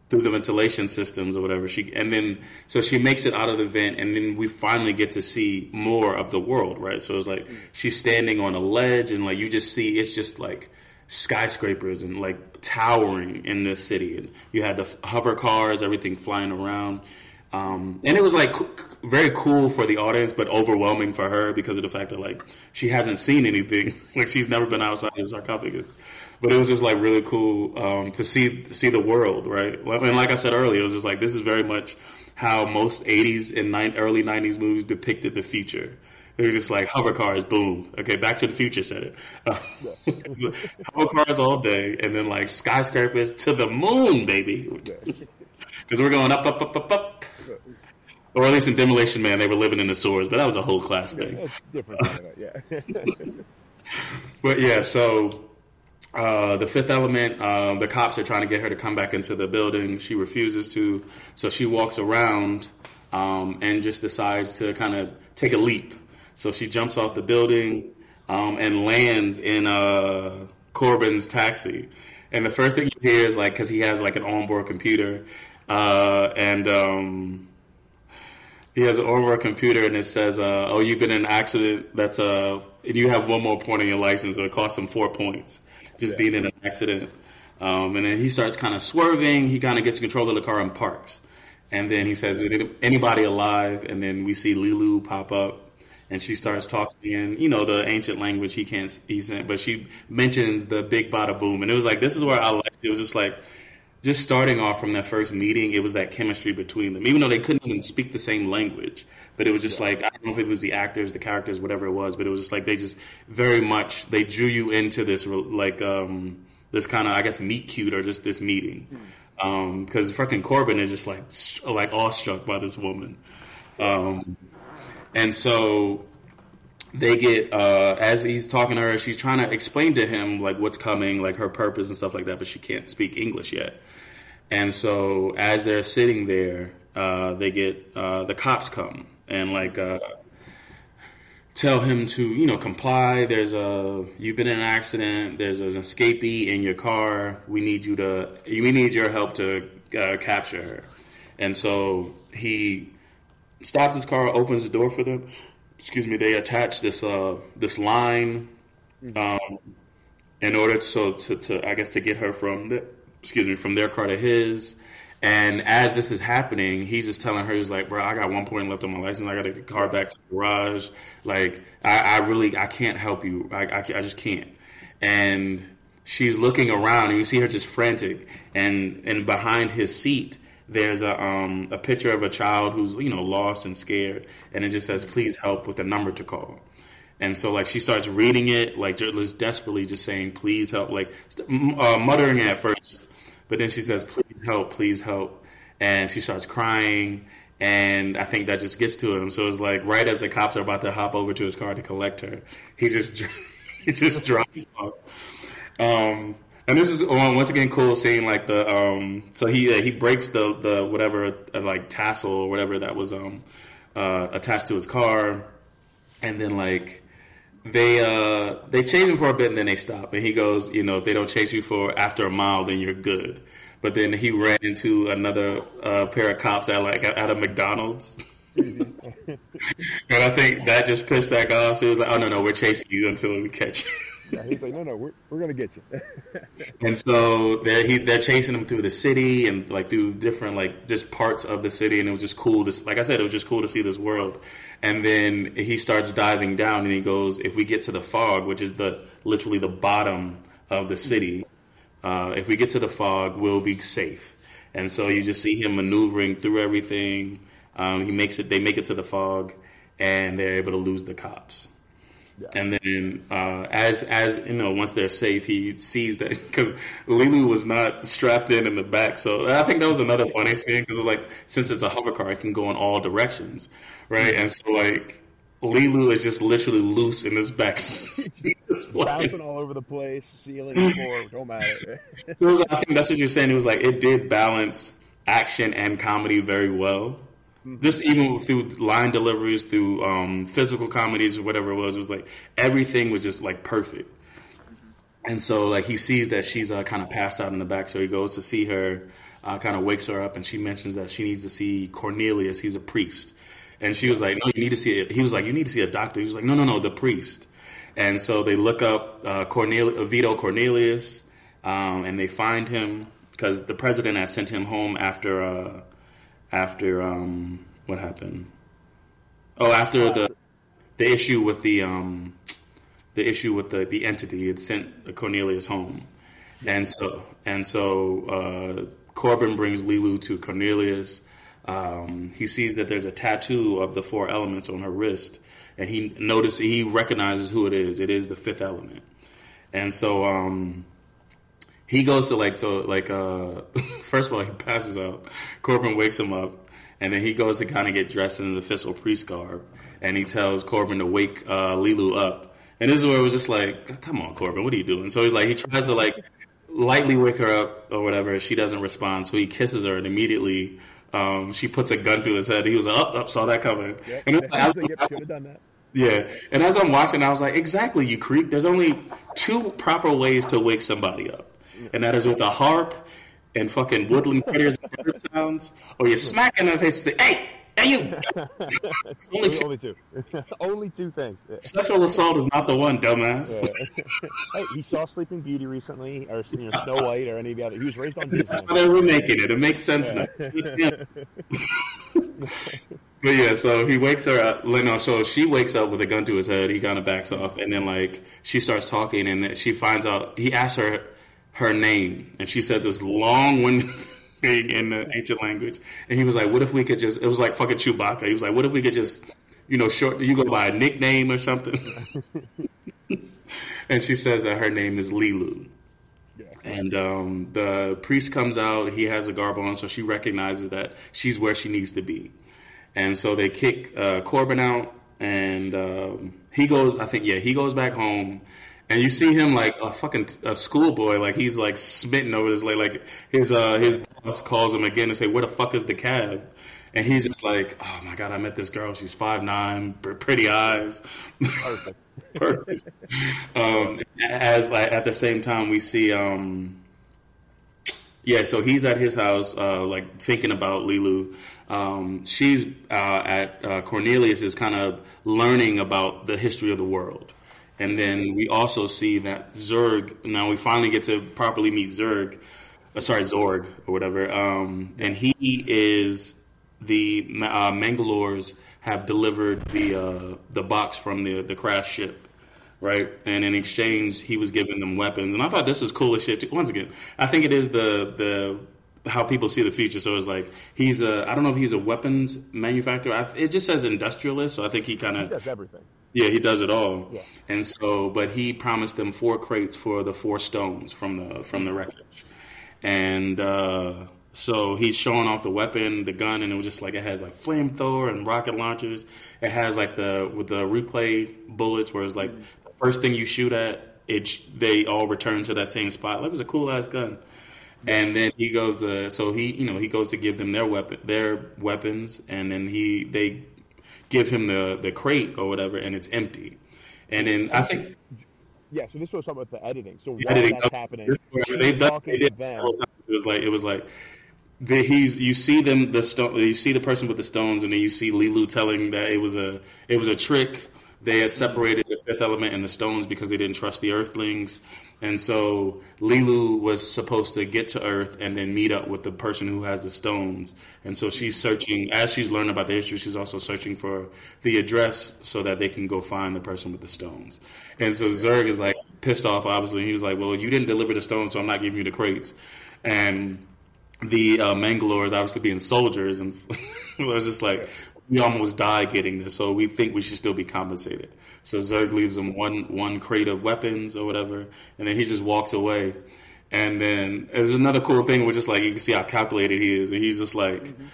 through the ventilation systems or whatever. She and then so she makes it out of the vent, and then we finally get to see more of the world, right? So it's like she's standing on a ledge, and like you just see it's just like skyscrapers and like towering in this city, and you had the hover cars, everything flying around. Um, and it was like very cool for the audience, but overwhelming for her because of the fact that like she hasn't seen anything. like she's never been outside of the sarcophagus but it was just like really cool um, to see see the world, right? And like I said earlier, it was just like this is very much how most '80s and early '90s movies depicted the future. They were just like hover cars, boom. Okay, Back to the Future said it. Uh, hover cars all day, and then like skyscrapers to the moon, baby. Because we're going up, up, up, up, up. Or at least in Demolition Man, they were living in the sewers, but that was a whole class thing. Yeah, different, yeah. but yeah, so uh, the fifth element, uh, the cops are trying to get her to come back into the building. She refuses to, so she walks around um, and just decides to kind of take a leap. So she jumps off the building um, and lands in uh, Korben's taxi. And the first thing you hear is like, because he has like an onboard computer, uh, and um, he has an onboard computer, and it says, uh, "Oh, you've been in an accident. That's uh, and you have one more point on your license, so it costs him four points." just yeah. being in an accident. Um, and then he starts kind of swerving. He kind of gets control of the car and parks. And then he says, anybody alive? And then we see Leeloo pop up. And she starts talking in, you know, the ancient language he can't, he's in, but she mentions the big bada boom. And it was like, this is where I liked it. It was just like, just starting off from that first meeting, it was that chemistry between them, even though they couldn't even speak the same language. But it was just like I don't know if it was the actors, the characters, whatever it was, but it was just like they just very much they drew you into this like um, this kind of I guess meet cute or just this meeting because um, fucking Korben is just like like awestruck by this woman, um, and so they get uh, as he's talking to her, she's trying to explain to him like what's coming, like her purpose and stuff like that, but she can't speak English yet. And so as they're sitting there, uh, they get uh, the cops come and like uh, tell him to you know comply. There's a you've been in an accident. There's an escapee in your car. We need you to we need your help to uh, capture her. And so he stops his car, opens the door for them. Excuse me. They attach this uh, this line um, in order so to, to I guess to get her from the, excuse me, from their car to his. And as this is happening, he's just telling her, he's like, bro, I got one point left on my license. I got to get the car back to the garage. Like, I, I really, I can't help you. I, I, I, just can't. And she's looking around and you see her just frantic. And, and behind his seat, there's a, um, a picture of a child who's, you know, lost and scared. And it just says, please help with a number to call. And so, like, she starts reading it, like, just desperately just saying, please help, like, uh, muttering at first but then she says, "Please help, please help," and she starts crying. And I think that just gets to him. So it's like right as the cops are about to hop over to his car to collect her, he just he just drives off. Um, and this is once again cool seeing like the um, so he uh, he breaks the the whatever uh, like tassel or whatever that was um, uh, attached to his car, and then like they uh they chase him for a bit and then they stop. And he goes you know if they don't chase you for after a mile then you're good. But then he ran into another uh, pair of cops at like at a McDonald's. And I think that just pissed that guy off. So he was like oh no no we're chasing you until we catch you He's like, no, no, we're, we're gonna get you. and so they're he, they're chasing him through the city and like through different like just parts of the city, and it was just cool to like I said, it was just cool to see this world. And then he starts diving down, and he goes, if we get to the fog, which is the literally the bottom of the city, uh, if we get to the fog, we'll be safe. And so you just see him maneuvering through everything. Um, he makes it. They make it to the fog, and they're able to lose the cops. Yeah. And then, uh, as as you know, once they're safe, he sees that because Leeloo was not strapped in in the back. So I think that was another funny scene because it was like since it's a hover car, it can go in all directions, right? And so like Leeloo is just literally loose in his back bouncing all over the place, ceiling, floor, don't matter. so was, I think that's what you're saying. It was like it did balance action and comedy very well just even through line deliveries, through um, physical comedies or whatever it was, it was like everything was just like perfect. And so like he sees that she's uh, kind of passed out in the back, so he goes to see her, uh, kind of wakes her up, and she mentions that she needs to see Cornelius. He's a priest, and she was like, "No, you need to see it." He was like, "You need to see a doctor." He was like, "No, no, no, the priest." And so they look up uh, Cornelius, Vito Cornelius, um, and they find him because the president had sent him home after uh, after um, what happened? Oh, after the the issue with the um, the issue with the the entity had sent Cornelius home, and so and so uh, Korben brings Leeloo to Cornelius. Um, he sees that there's a tattoo of the four elements on her wrist, and he notices he recognizes who it is. It is the fifth element, and so um, he goes to like so like uh first of all he passes out. Korben wakes him up, and then he goes to kind of get dressed in the official priest garb, and he tells Korben to wake uh, Leeloo up. And this is where it was just like, come on, Korben, what are you doing? So he's like, he tries to like lightly wake her up or whatever. She doesn't respond, so he kisses her, and immediately um, she puts a gun to his head. He was like, up, oh, up, saw that coming. And like, I was, should have done that. Yeah, and as I'm watching, I was like, exactly, you creep. There's only two proper ways to wake somebody up and that is with a harp and fucking woodland critters and bird sounds, or you're smacking their face and say, "Hey, hey, you!" only, two. only two. only two things. Sexual assault is not the one, dumbass. Yeah. hey, he saw Sleeping Beauty recently, or you know, Snow White, or any of the other. He was raised on Disney. That's why they're remaking it. It makes sense yeah. now. But yeah, so he wakes her up. No, so she wakes up with a gun to his head. He kind of backs off, and then like she starts talking, and she finds out. He asks her her name, and she said this long-winded thing in the ancient language. And he was like, "What if we could just?" It was like fucking Chewbacca. He was like, "What if we could just, you know, short? You go by a nickname or something." and she says that her name is. Yeah. And um, the priest comes out. He has a garb on, so she recognizes that she's where she needs to be. And so they kick uh, Korben out, and um, he goes. I think yeah, he goes back home and you see him like a fucking a schoolboy, like he's like smitten over this like like his uh his boss calls him again and say, "Where the fuck is the cab?" And he's just like, "Oh my god, I met this girl. She's five nine, pretty eyes, perfect, perfect." Um, as like at the same time, we see um, yeah, so he's at his house, uh, like thinking about Leeloo. Um, she's uh, at uh, Cornelius is kind of learning about the history of the world. And then we also see that Zurg. Now we finally get to properly meet Zurg, uh, sorry Zorg or whatever. Um, and he is the uh, Mangalores have delivered the uh, the box from the the crash ship, right? And in exchange, he was giving them weapons. And I thought this was cool as shit. Too. Once again, I think it is the the how people see the future. So it's like he's a I don't know if he's a weapons manufacturer. it just says industrialist. So I think he kind of does everything. Yeah, he does it all. Yeah. And so, but he promised them four crates for the four stones from the from the wreckage, and uh, so he's showing off the weapon, the gun, and it was just like it has like flamethrower and rocket launchers. It has like the with the replay bullets, where it's like the first thing you shoot at, it they all return to that same spot. Like it was a cool ass gun. And then he goes to so he you know he goes to give them their weapon their weapons, and then he they give him the the crate or whatever, and it's empty. And then I think. Yeah, so this was something with the editing. So while editing, that's happening, they, they did It was like it was like the, he's you see them the stone you see the person with the stones and then you see Leeloo telling that it was a it was a trick. They had separated the fifth element and the stones because they didn't trust the Earthlings. And so Leeloo was supposed to get to Earth and then meet up with the person who has the stones. And so she's searching, as she's learning about the history, she's also searching for the address so that they can go find the person with the stones. And so Zurg is like pissed off, obviously. He was like, Well, you didn't deliver the stones, so I'm not giving you the crates. And the uh, Mangalores obviously being soldiers, and it was just like, we almost died getting this, so we think we should still be compensated. So Zerg leaves him one one crate of weapons or whatever, and then he just walks away. And then there's another cool thing, which is like you can see how calculated he is, and he's just like. Mm-hmm.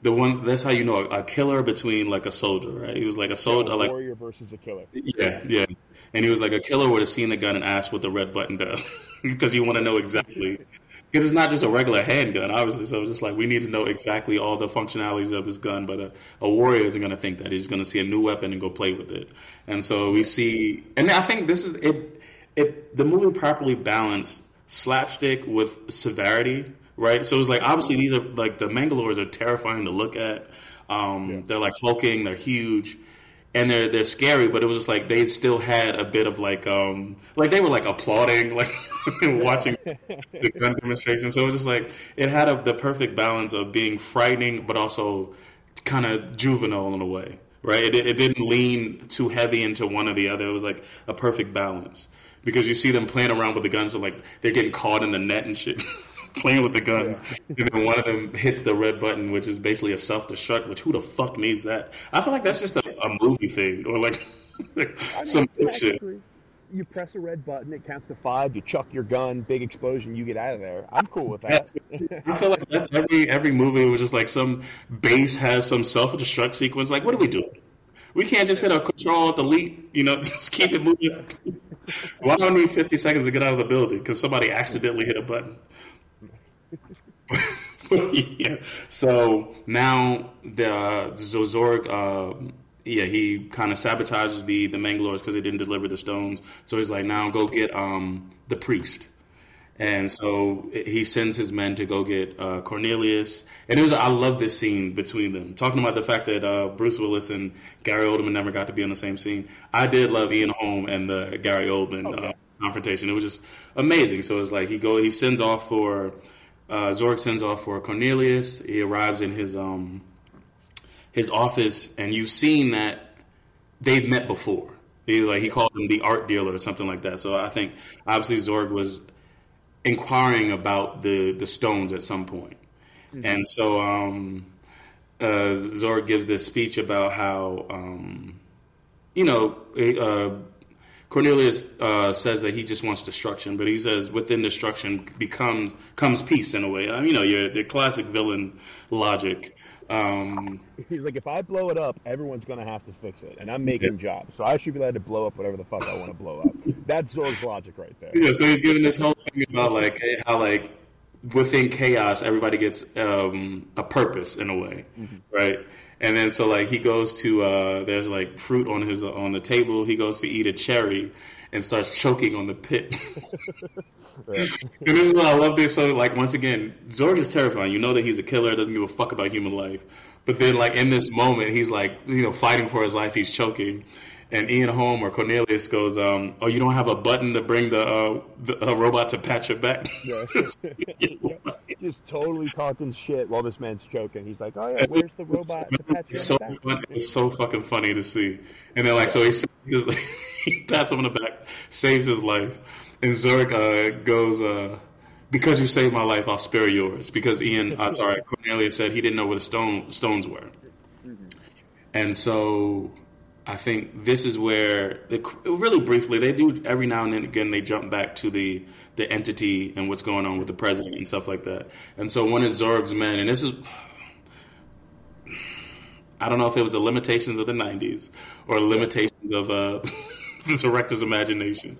The one that's how you know a, a, killer between like a soldier, right? He was like a soldier, yeah, a like warrior versus a killer. Yeah, yeah. And he was like a killer would have seen the gun and asked what the red button does because you want to know exactly because it's not just a regular handgun, obviously. So it's just like we need to know exactly all the functionalities of this gun. But a, a warrior isn't going to think that; he's going to see a new weapon and go play with it. And so we see, and I think this is it. It the movie properly balanced slapstick with severity, right? So it's like obviously these are like the Mangalores are terrifying to look at. Um, yeah. They're like hulking, they're huge, and they're they're scary. But it was just like they still had a bit of like um like they were like applauding like watching the gun demonstration. So it was just like it had a, the perfect balance of being frightening, but also kind of juvenile in a way, right? It, it didn't lean too heavy into one or the other. It was like a perfect balance because you see them playing around with the guns, so like they're getting caught in the net and shit. playing with the guns, yeah. and then one of them hits the red button, which is basically a self destruct. Which who the fuck needs that? I feel like that's just a, a movie thing, or like, like some shit you press a red button, it counts to five. You chuck your gun, big explosion, you get out of there. I'm cool with that. I feel like that's every every movie was just like some base has some self destruct sequence. Like, what are we doing? We can't just hit a control delete. You know, just keep it moving. Why do I need 50 seconds to get out of the building because somebody accidentally hit a button? yeah. So now the uh, Zozorg. Uh, yeah, he kind of sabotages the the Mangalores because they didn't deliver the stones. So he's like, now go get um, the priest. And so he sends his men to go get uh, Cornelius. And it was I love this scene between them, talking about the fact that uh, Bruce Willis and Gary Oldman never got to be on the same scene. I did love Ian Holm and the Gary Oldman okay. uh, confrontation. It was just amazing. So it's like he go he sends off for uh, Zorg sends off for Cornelius. He arrives in his um, his office, and you've seen that they've met before. He like he called him the art dealer or something like that. So I think obviously Zorg was inquiring about the the stones at some point. Mm-hmm. and so um, uh, Zorg gives this speech about how um, you know. Uh, Cornelius uh, says that he just wants destruction, but he says within destruction becomes comes peace in a way. I mean, you know, your the classic villain logic. Um, He's like, if I blow it up, everyone's going to have to fix it, and I'm making yeah. jobs, so I should be allowed to blow up whatever the fuck I want to blow up. That's Zorg's logic right there. Yeah, so he's giving this whole thing about like how like within chaos, everybody gets um, a purpose in a way, mm-hmm. right? And then so like he goes to uh, there's like fruit on his on the table. He goes to eat a cherry and starts choking on the pit. and this is why I love this. So like once again, Zorg is terrifying. You know that he's a killer, doesn't give a fuck about human life. But then like in this moment, he's like you know fighting for his life. He's choking. And Ian Holm or Cornelius goes, um, "Oh, you don't have a button to bring the, uh, the robot to patch it back." Yeah. Just totally talking shit while this man's choking. He's like, "Oh yeah, where's the robot to patch it so back?" Fun, it's so fucking funny to see. And then like, so he, just, he pats him on the back, saves his life, and Zurg uh, goes, uh, "Because you saved my life, I'll spare yours." Because Ian, uh, sorry, Cornelius said he didn't know where the stone stones were, mm-hmm. and so I think this is where, the, really briefly, they do every now and then again they jump back to the the entity and what's going on with the president and stuff like that. And so one of Zorg's men, and this is, I don't know if it was the limitations of the '90s or limitations of uh, the director's imagination,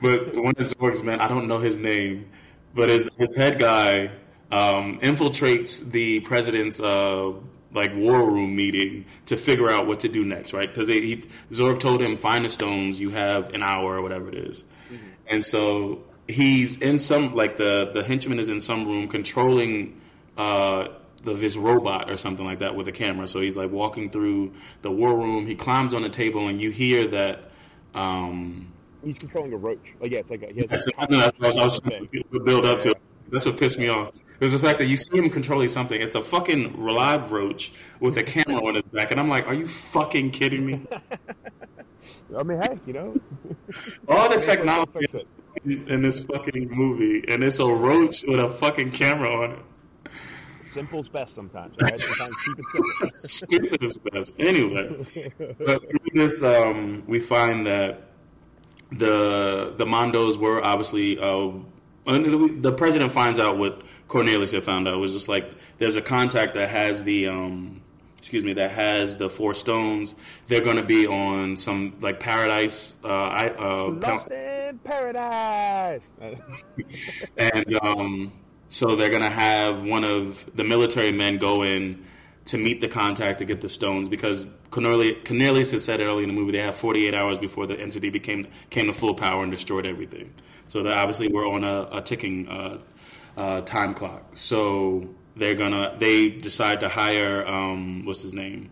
but one of Zorg's men, I don't know his name, but his his head guy um, infiltrates the president's. Uh, like war room meeting to figure out what to do next, right? Because Zorg told him, find the stones. You have an hour or whatever it is. Mm-hmm. and so he's in some like the the henchman is in some room controlling uh, the, this robot or something like that with a camera. So he's like walking through the war room. He climbs on the table, and you hear that Um, He's controlling a roach. Like yeah, it's like a, he has that's, a that's what I was thing. to build up Yeah, to. That's what pissed me off. It was the fact that you see him controlling something. It's a fucking live roach with a camera on his back, and I'm like, are you fucking kidding me? I mean, hey, you know, All the technology in this fucking movie, and it's a roach with a fucking camera on it. simple's best sometimes. Right? Sometimes keep it simple. Stupid is best. Anyway, but this, um, we find that the the Mondos were obviously. Uh, the president finds out what Cornelius had found out. It was just like there's a contact that has the um, excuse me that has the four stones. They're going to be on some like paradise. Uh, I, uh, Lost in paradise. and um, so they're gonna have one of the military men go in to meet the contact to get the stones because Cornelius, has said early in the movie they have 48 hours before the entity became came to full power and destroyed everything. So obviously we're on a, a ticking uh, uh, time clock. So they're gonna they decide to hire um, what's his name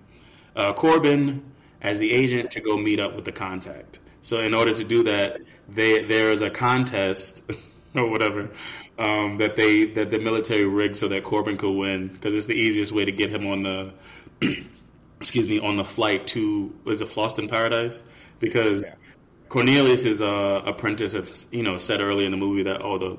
uh, Korben as the agent to go meet up with the contact. So in order to do that, they, there is a contest or whatever um, that they that the military rigged so that Korben could win because it's the easiest way to get him on the excuse me on the flight to was it Fhloston Paradise because Yeah. Cornelius's uh, apprentice have you know said earlier in the movie that oh the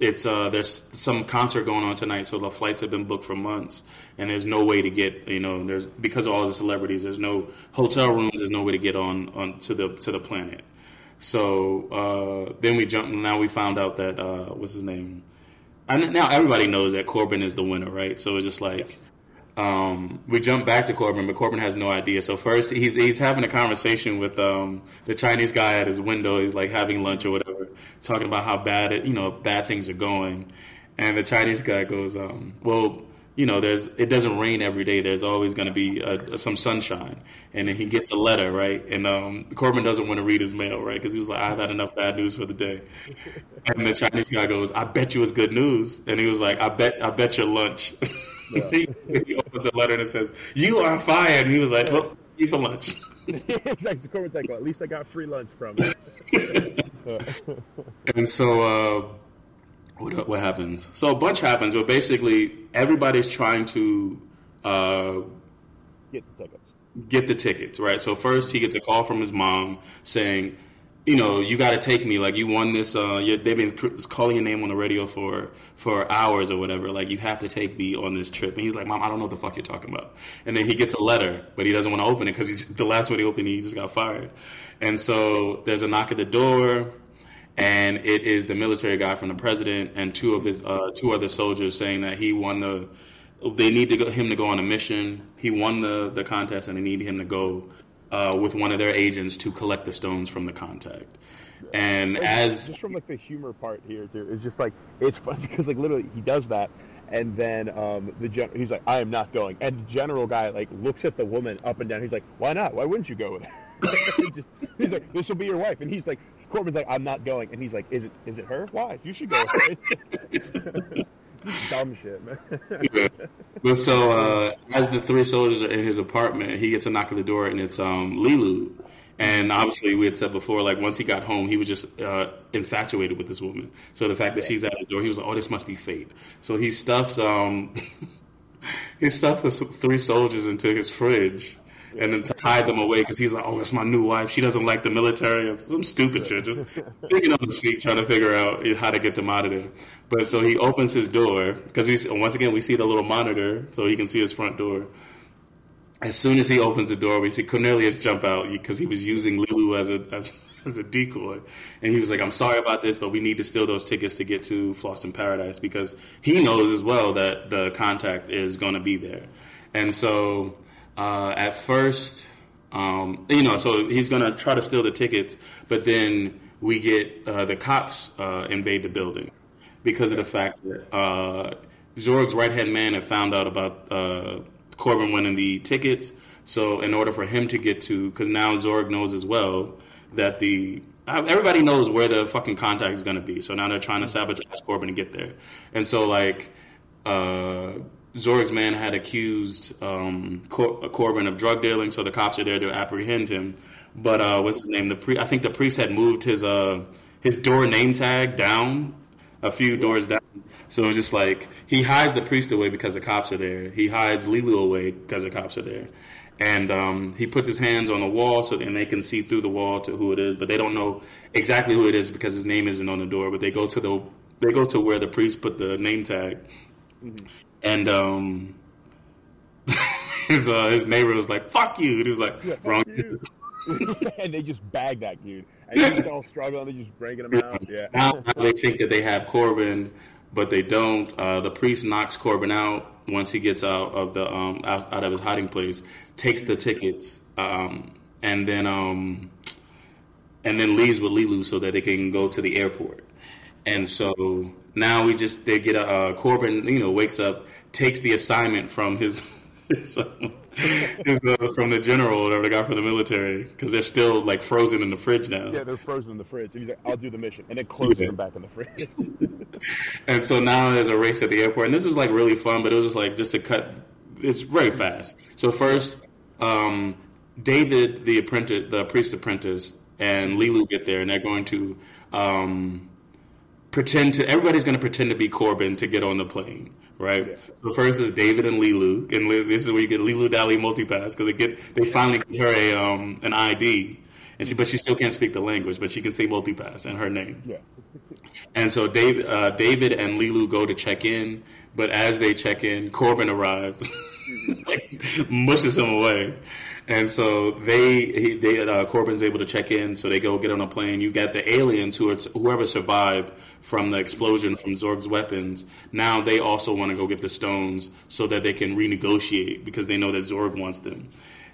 it's uh there's some concert going on tonight so the flights have been booked for months and there's no way to get you know there's because of all the celebrities there's no hotel rooms there's no way to get on on to the to the planet so uh, then we jump now we found out that uh, what's his name and now everybody knows that Korben is the winner right so it's just like um, we jump back to Korben, but Korben has no idea. So first, he's he's having a conversation with um, the Chinese guy at his window. He's like having lunch or whatever, talking about how bad it, you know bad things are going. And the Chinese guy goes, um, "Well, you know, there's it doesn't rain every day. There's always going to be uh, some sunshine." And then he gets a letter, right? And um, Korben doesn't want to read his mail, right? Because he was like, "I've had enough bad news for the day." And the Chinese guy goes, "I bet you it's good news." And he was like, "I bet I bet your lunch." he, he opens a letter and it says, "You are fired." And he was like, "Well, you for lunch." exactly. Korben's like, well, at least I got free lunch from it. and so, uh, what what happens? So a bunch happens, but basically everybody's trying to uh, Get the tickets. get the tickets, right? So first he gets a call from his mom saying, you know, you got to take me. Like you won this. Uh, you, they've been cr- calling your name on the radio for for hours or whatever. Like you have to take me on this trip. And he's like, Mom, I don't know what the fuck you're talking about. And then he gets a letter, but he doesn't want to open it because the last one he opened, he just got fired. And so there's a knock at the door, and it is the military guy from the president and two of his uh, two other soldiers saying that he won the. They need to go, him to go on a mission. He won the the contest, and they need him to go uh, with one of their agents to collect the stones from the contact. And as just from like the humor part here too, it's just like it's fun because like literally he does that, and then um, the gen- he's like, I am not going, and the general guy like looks at the woman up and down. He's like, Why not? Why wouldn't you go with her? Just, he's like, This will be your wife, and he's like, Korben's like, I'm not going, and he's like, Is it is it her? Why? You should go. Dumb shit, man. But so uh, as the three soldiers are in his apartment, he gets a knock at the door, and it's um, Leeloo. And obviously, we had said before, like once he got home, he was just uh, infatuated with this woman. So the fact that she's at the door, he was like, "Oh, this must be fate." So he stuffs um, he stuffs the three soldiers into his fridge, and then to hide them away because he's like, "Oh, it's my new wife. She doesn't like the military." Or some stupid shit, just thinking on his feet, trying to figure out how to get them out of there. But so he opens his door because once again we see the little monitor, so he can see his front door. As soon as he opens the door, we see Cornelius jump out because he was using Leeloo as a as, as a decoy, and he was like, "I'm sorry about this, but we need to steal those tickets to get to Floss Fhloston Paradise because he knows as well that the contact is going to be there." And so, uh, at first, um, you know, so he's going to try to steal the tickets, but then we get uh, the cops uh, invade the building because of the fact that uh, Zorg's right hand man had found out about uh, Korben winning the tickets. So in order for him to get to, because now Zorg knows as well that the everybody knows where the fucking contact is going to be. So now they're trying to sabotage Korben to get there. And so like uh, Zorg's man had accused um, Cor- Korben of drug dealing, so the cops are there to apprehend him. but uh, what's his name? The pri- I think the priest had moved his uh his door name tag down a few doors down. So it's just like he hides the priest away because the cops are there. He hides Leeloo away because the cops are there, and um, he puts his hands on the wall so and they can see through the wall to who it is, but they don't know exactly who it is because his name isn't on the door. But they go to the they go to where the priest put the name tag, mm-hmm. And um, his uh, his neighbor was like, "Fuck you!" And he was like, yeah, "Wrong." and they just bagged that dude, and he's all struggling. They're just breaking him out. Yeah. Now, they think that they have Korben, but they don't. Uh, the priest knocks Korben out once he gets out of the um, out, out of his hiding place, takes the tickets, um, and then um, and then leaves with Leeloo so that they can go to the airport. And so now we just they get a uh, Korben, you know, wakes up, takes the assignment from his his, um, his uh, from the general or the guy from the military because they're still like frozen in the fridge now. Yeah, they're frozen in the fridge. And he's like, "I'll do the mission," and then closes yeah. them back in the fridge. and so now there's a race at the airport, and this is like really fun, but it was just like just to cut. It's very fast. So first, um, David, the apprentice, the priest apprentice, and Leeloo get there, and they're going to. Um, pretend to everybody's going to pretend to be Korben to get on the plane, right? Yeah. So first is David and Leeloo, and this is where you get Leeloo Dallas multipass because they get they finally get her a um, an ID, and she but she still can't speak the language, but she can say multipass and her name. Yeah. and so David uh, David and Leeloo go to check in, but as they check in, Korben arrives, like mushes him away. And so they, they uh, Korben's able to check in, so they go get on a plane. You got the aliens who are whoever survived from the explosion from Zorg's weapons. Now they also want to go get the stones so that they can renegotiate because they know that Zorg wants them.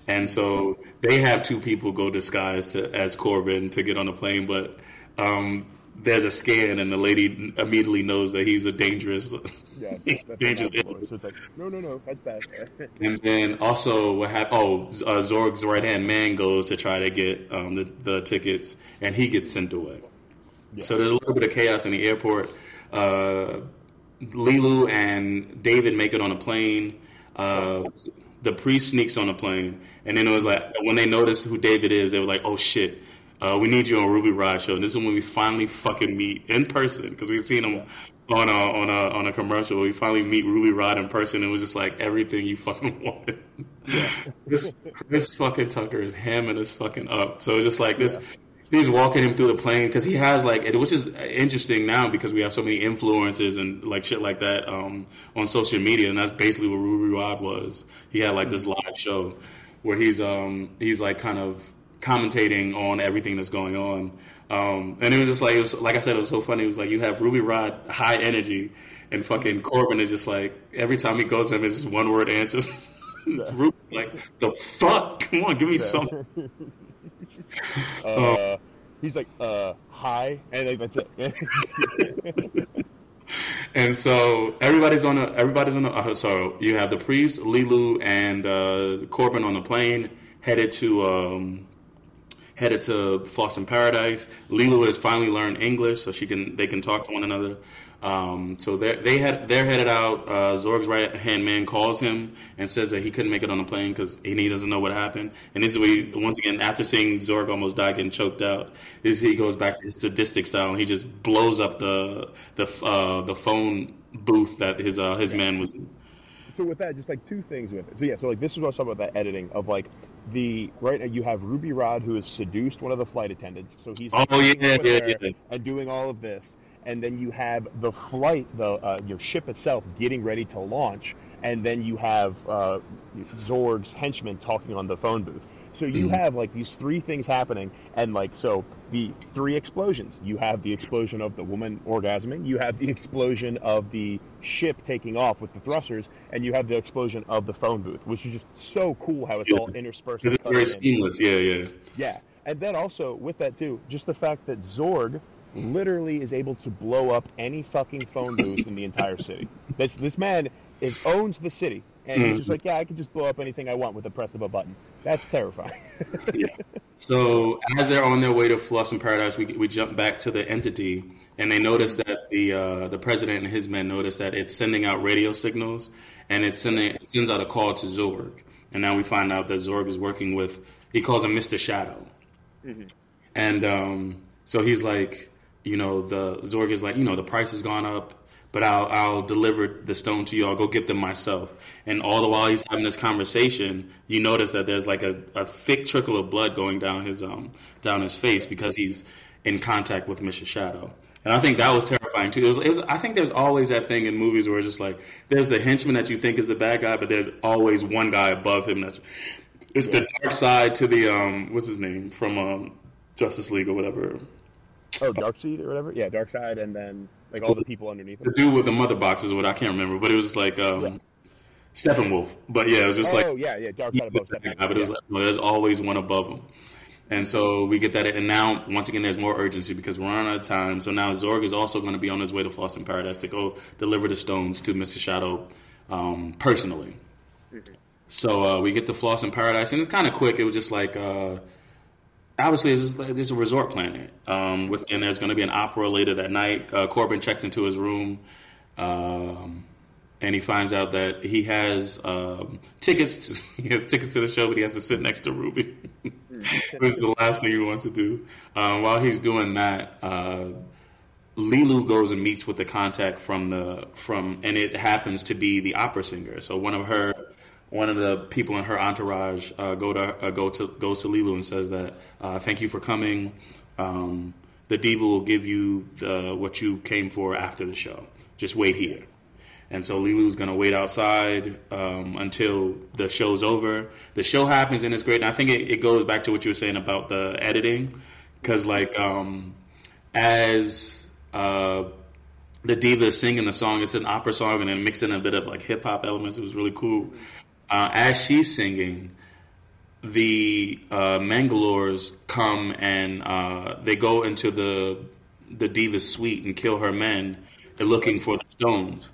And so they have two people go disguised to, as Korben to get on a plane, but um, there's a scan, and the lady immediately knows that he's a dangerous, yeah, dangerous. Like, no, no, no, that's bad. and then also what happened? Oh, uh, Zorg's right hand man goes to try to get um, the the tickets, and he gets sent away. Yeah. So there's a little bit of chaos in the airport. Uh, Leeloo and David make it on a plane. Uh, the priest sneaks on a plane, and then it was like when they noticed who David is, they were like, "Oh shit." Uh, we need you on Ruby Rhod show. And this is when we finally fucking meet in person because we've seen him on a on a on a commercial. We finally meet Ruby Rhod in person. It was just like everything you fucking wanted. Yeah. this Chris fucking Tucker is hamming us fucking up. So it's just like this. Yeah. He's walking him through the plane because he has like, which is interesting now because we have so many influences and like shit like that um, on social media, and that's basically what Ruby Rhod was. He had like this live show where he's um he's like kind of commentating on everything that's going on. Um, and it was just like it was like I said, it was so funny. It was like you have Ruby Rhod high energy, and fucking Korben is just like every time he goes to him, it's just one word answers. Ruby's like the fuck. Come on, give me yeah. some. uh, he's like uh, hi, and like, that's it. and so everybody's on a everybody's on a uh, so you have the priest, Leeloo, and uh, Korben on the plane headed to um, headed to Fhloston Paradise. Leeloo has finally learned English, so she can they can talk to one another. Um, so they they had they're headed out. Uh, Zorg's right hand man calls him and says that he couldn't make it on the plane because he doesn't know what happened. And this is where he, once again after seeing Zorg almost die getting choked out, this he goes back to his sadistic style and he just blows up the the uh, the phone booth that his uh, his man was. in so with that, just like two things with it. So yeah, so like this is what I was talking about that editing of like the right now you have Ruby Rhod who has seduced one of the flight attendants, so he's oh yeah yeah yeah and doing all of this, and then you have the flight the uh, your ship itself getting ready to launch, and then you have uh, Zorg's henchman talking on the phone booth. So you mm. have like these three things happening, and like so the three explosions. You have the explosion of the woman orgasming. You have the explosion of the ship taking off with the thrusters, and you have the explosion of the phone booth, which is just so cool how it's yeah. all interspersed. It's very seamless. Yeah, yeah. Yeah, and then also with that too, just the fact that Zorg literally is able to blow up any fucking phone booth in the entire city. This this man is owns the city, and he's just mm-hmm. like, yeah, I can just blow up anything I want with the press of a button. That's terrifying. yeah. So as they're on their way to Fhloston Paradise, we we jump back to the entity, and they notice that the uh, the president and his men notice that it's sending out radio signals, and it's sending it sends out a call to Zorg, and now we find out that Zorg is working with he calls him Mister Shadow, mm-hmm. and um, so he's like, you know, the Zorg is like, you know, the price has gone up, but I'll I'll deliver the stone to you. I'll go get them myself. And all the while he's having this conversation, you notice that there's like a, a thick trickle of blood going down his um down his face because he's in contact with Mr. Shadow. And I think that was terrifying too. It was, it was, I think there's always that thing in movies where it's just like there's the henchman that you think is the bad guy, but there's always one guy above him that's it's yeah. the dark side to the um what's his name from um Justice League or whatever. Oh, Dark Darkseid or whatever. Yeah, Darkseid, and then like all the people underneath. The dude with the mother box is what I can't remember, but it was like um, yeah. Steppenwolf. But yeah, it was just oh, like oh yeah, yeah, Darkseid above Steppenwolf. But it was like, well, there's always one above him. And so we get that, and now once again, there's more urgency because we're running out of time. So now Zorg is also going to be on his way to Fhloston Paradise to go deliver the stones to Mr. Shadow um, personally. Mm-hmm. So uh, we get to Fhloston Paradise, and it's kind of quick. It was just like uh, obviously this is, this is a resort planet, um, with, and there's going to be an opera later that night. Uh, Korben checks into his room. Um, and he finds out that he has um, tickets. To, he has tickets to the show, but he has to sit next to Ruby. Which is the last thing he wants to do. Um, while he's doing that, uh, Leeloo goes and meets with the contact from the from, and it happens to be the opera singer. So one of her, one of the people in her entourage uh, go to uh, go to goes to Leeloo and says that uh, thank you for coming. Um, the diva will give you the, what you came for after the show. Just wait here. And so going to wait outside um, until the show's over. The show happens and it's great. And I think it, it goes back to what you were saying about the editing. Because, like, um, as uh, the diva is singing the song, it's an opera song and then mixing a bit of like hip hop elements. It was really cool. Uh, as she's singing, the uh, Mangalores come and uh, they go into the the diva's suite and kill her men, They're looking for the stones.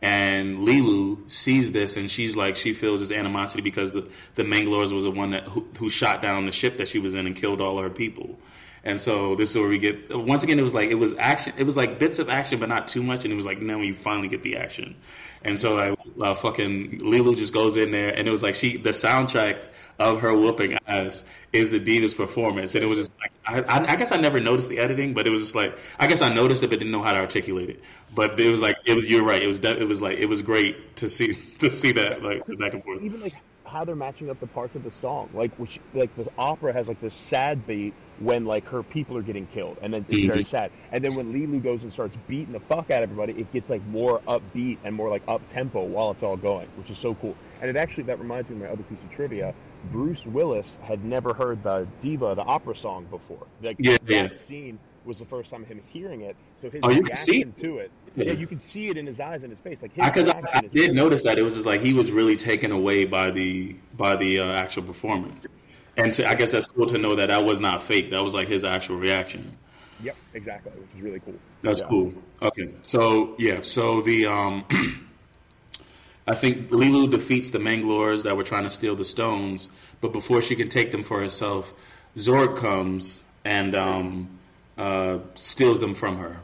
And Leeloo sees this, and she's like, she feels this animosity because the the Mangalores was the one that who, who, shot down the ship that she was in and killed all her people. And so this is where we get once again. It was like it was action. It was like bits of action, but not too much. And it was like now you finally get the action. And so like uh, fucking Leeloo just goes in there, and it was like she the soundtrack of her whooping ass is the Diva's performance, and it was just like I, I, guess I never noticed the editing, but it was just like I guess I noticed it, but didn't know how to articulate it. But it was like it was you're right. It was it was like it was great to see to see that like back and forth. Even like how they're matching up the parts of the song, like which like the opera has like this sad beat when like her people are getting killed, and then it's mm-hmm. very sad. And then when Leeloo goes and starts beating the fuck out of everybody, it gets like more upbeat and more like up tempo while it's all going, which is so cool. And it actually that reminds me of my other piece of trivia. Bruce Willis had never heard the diva, the opera song before. Like yeah, that yeah. scene was the first time him hearing it. So his oh, you can see it. to it, yeah. yeah. you can see it in his eyes and his face. Like because I, I, I did notice that it was just like he was really taken away by the by the uh, actual performance. And to, I guess that's cool to know that that was not fake. That was like his actual reaction. Yep, exactly, which is really cool. That's yeah. cool. Okay, so yeah, so the um, I think Leeloo defeats the Mangalores that were trying to steal the stones, but before she can take them for herself, Zorg comes and um, uh, steals them from her.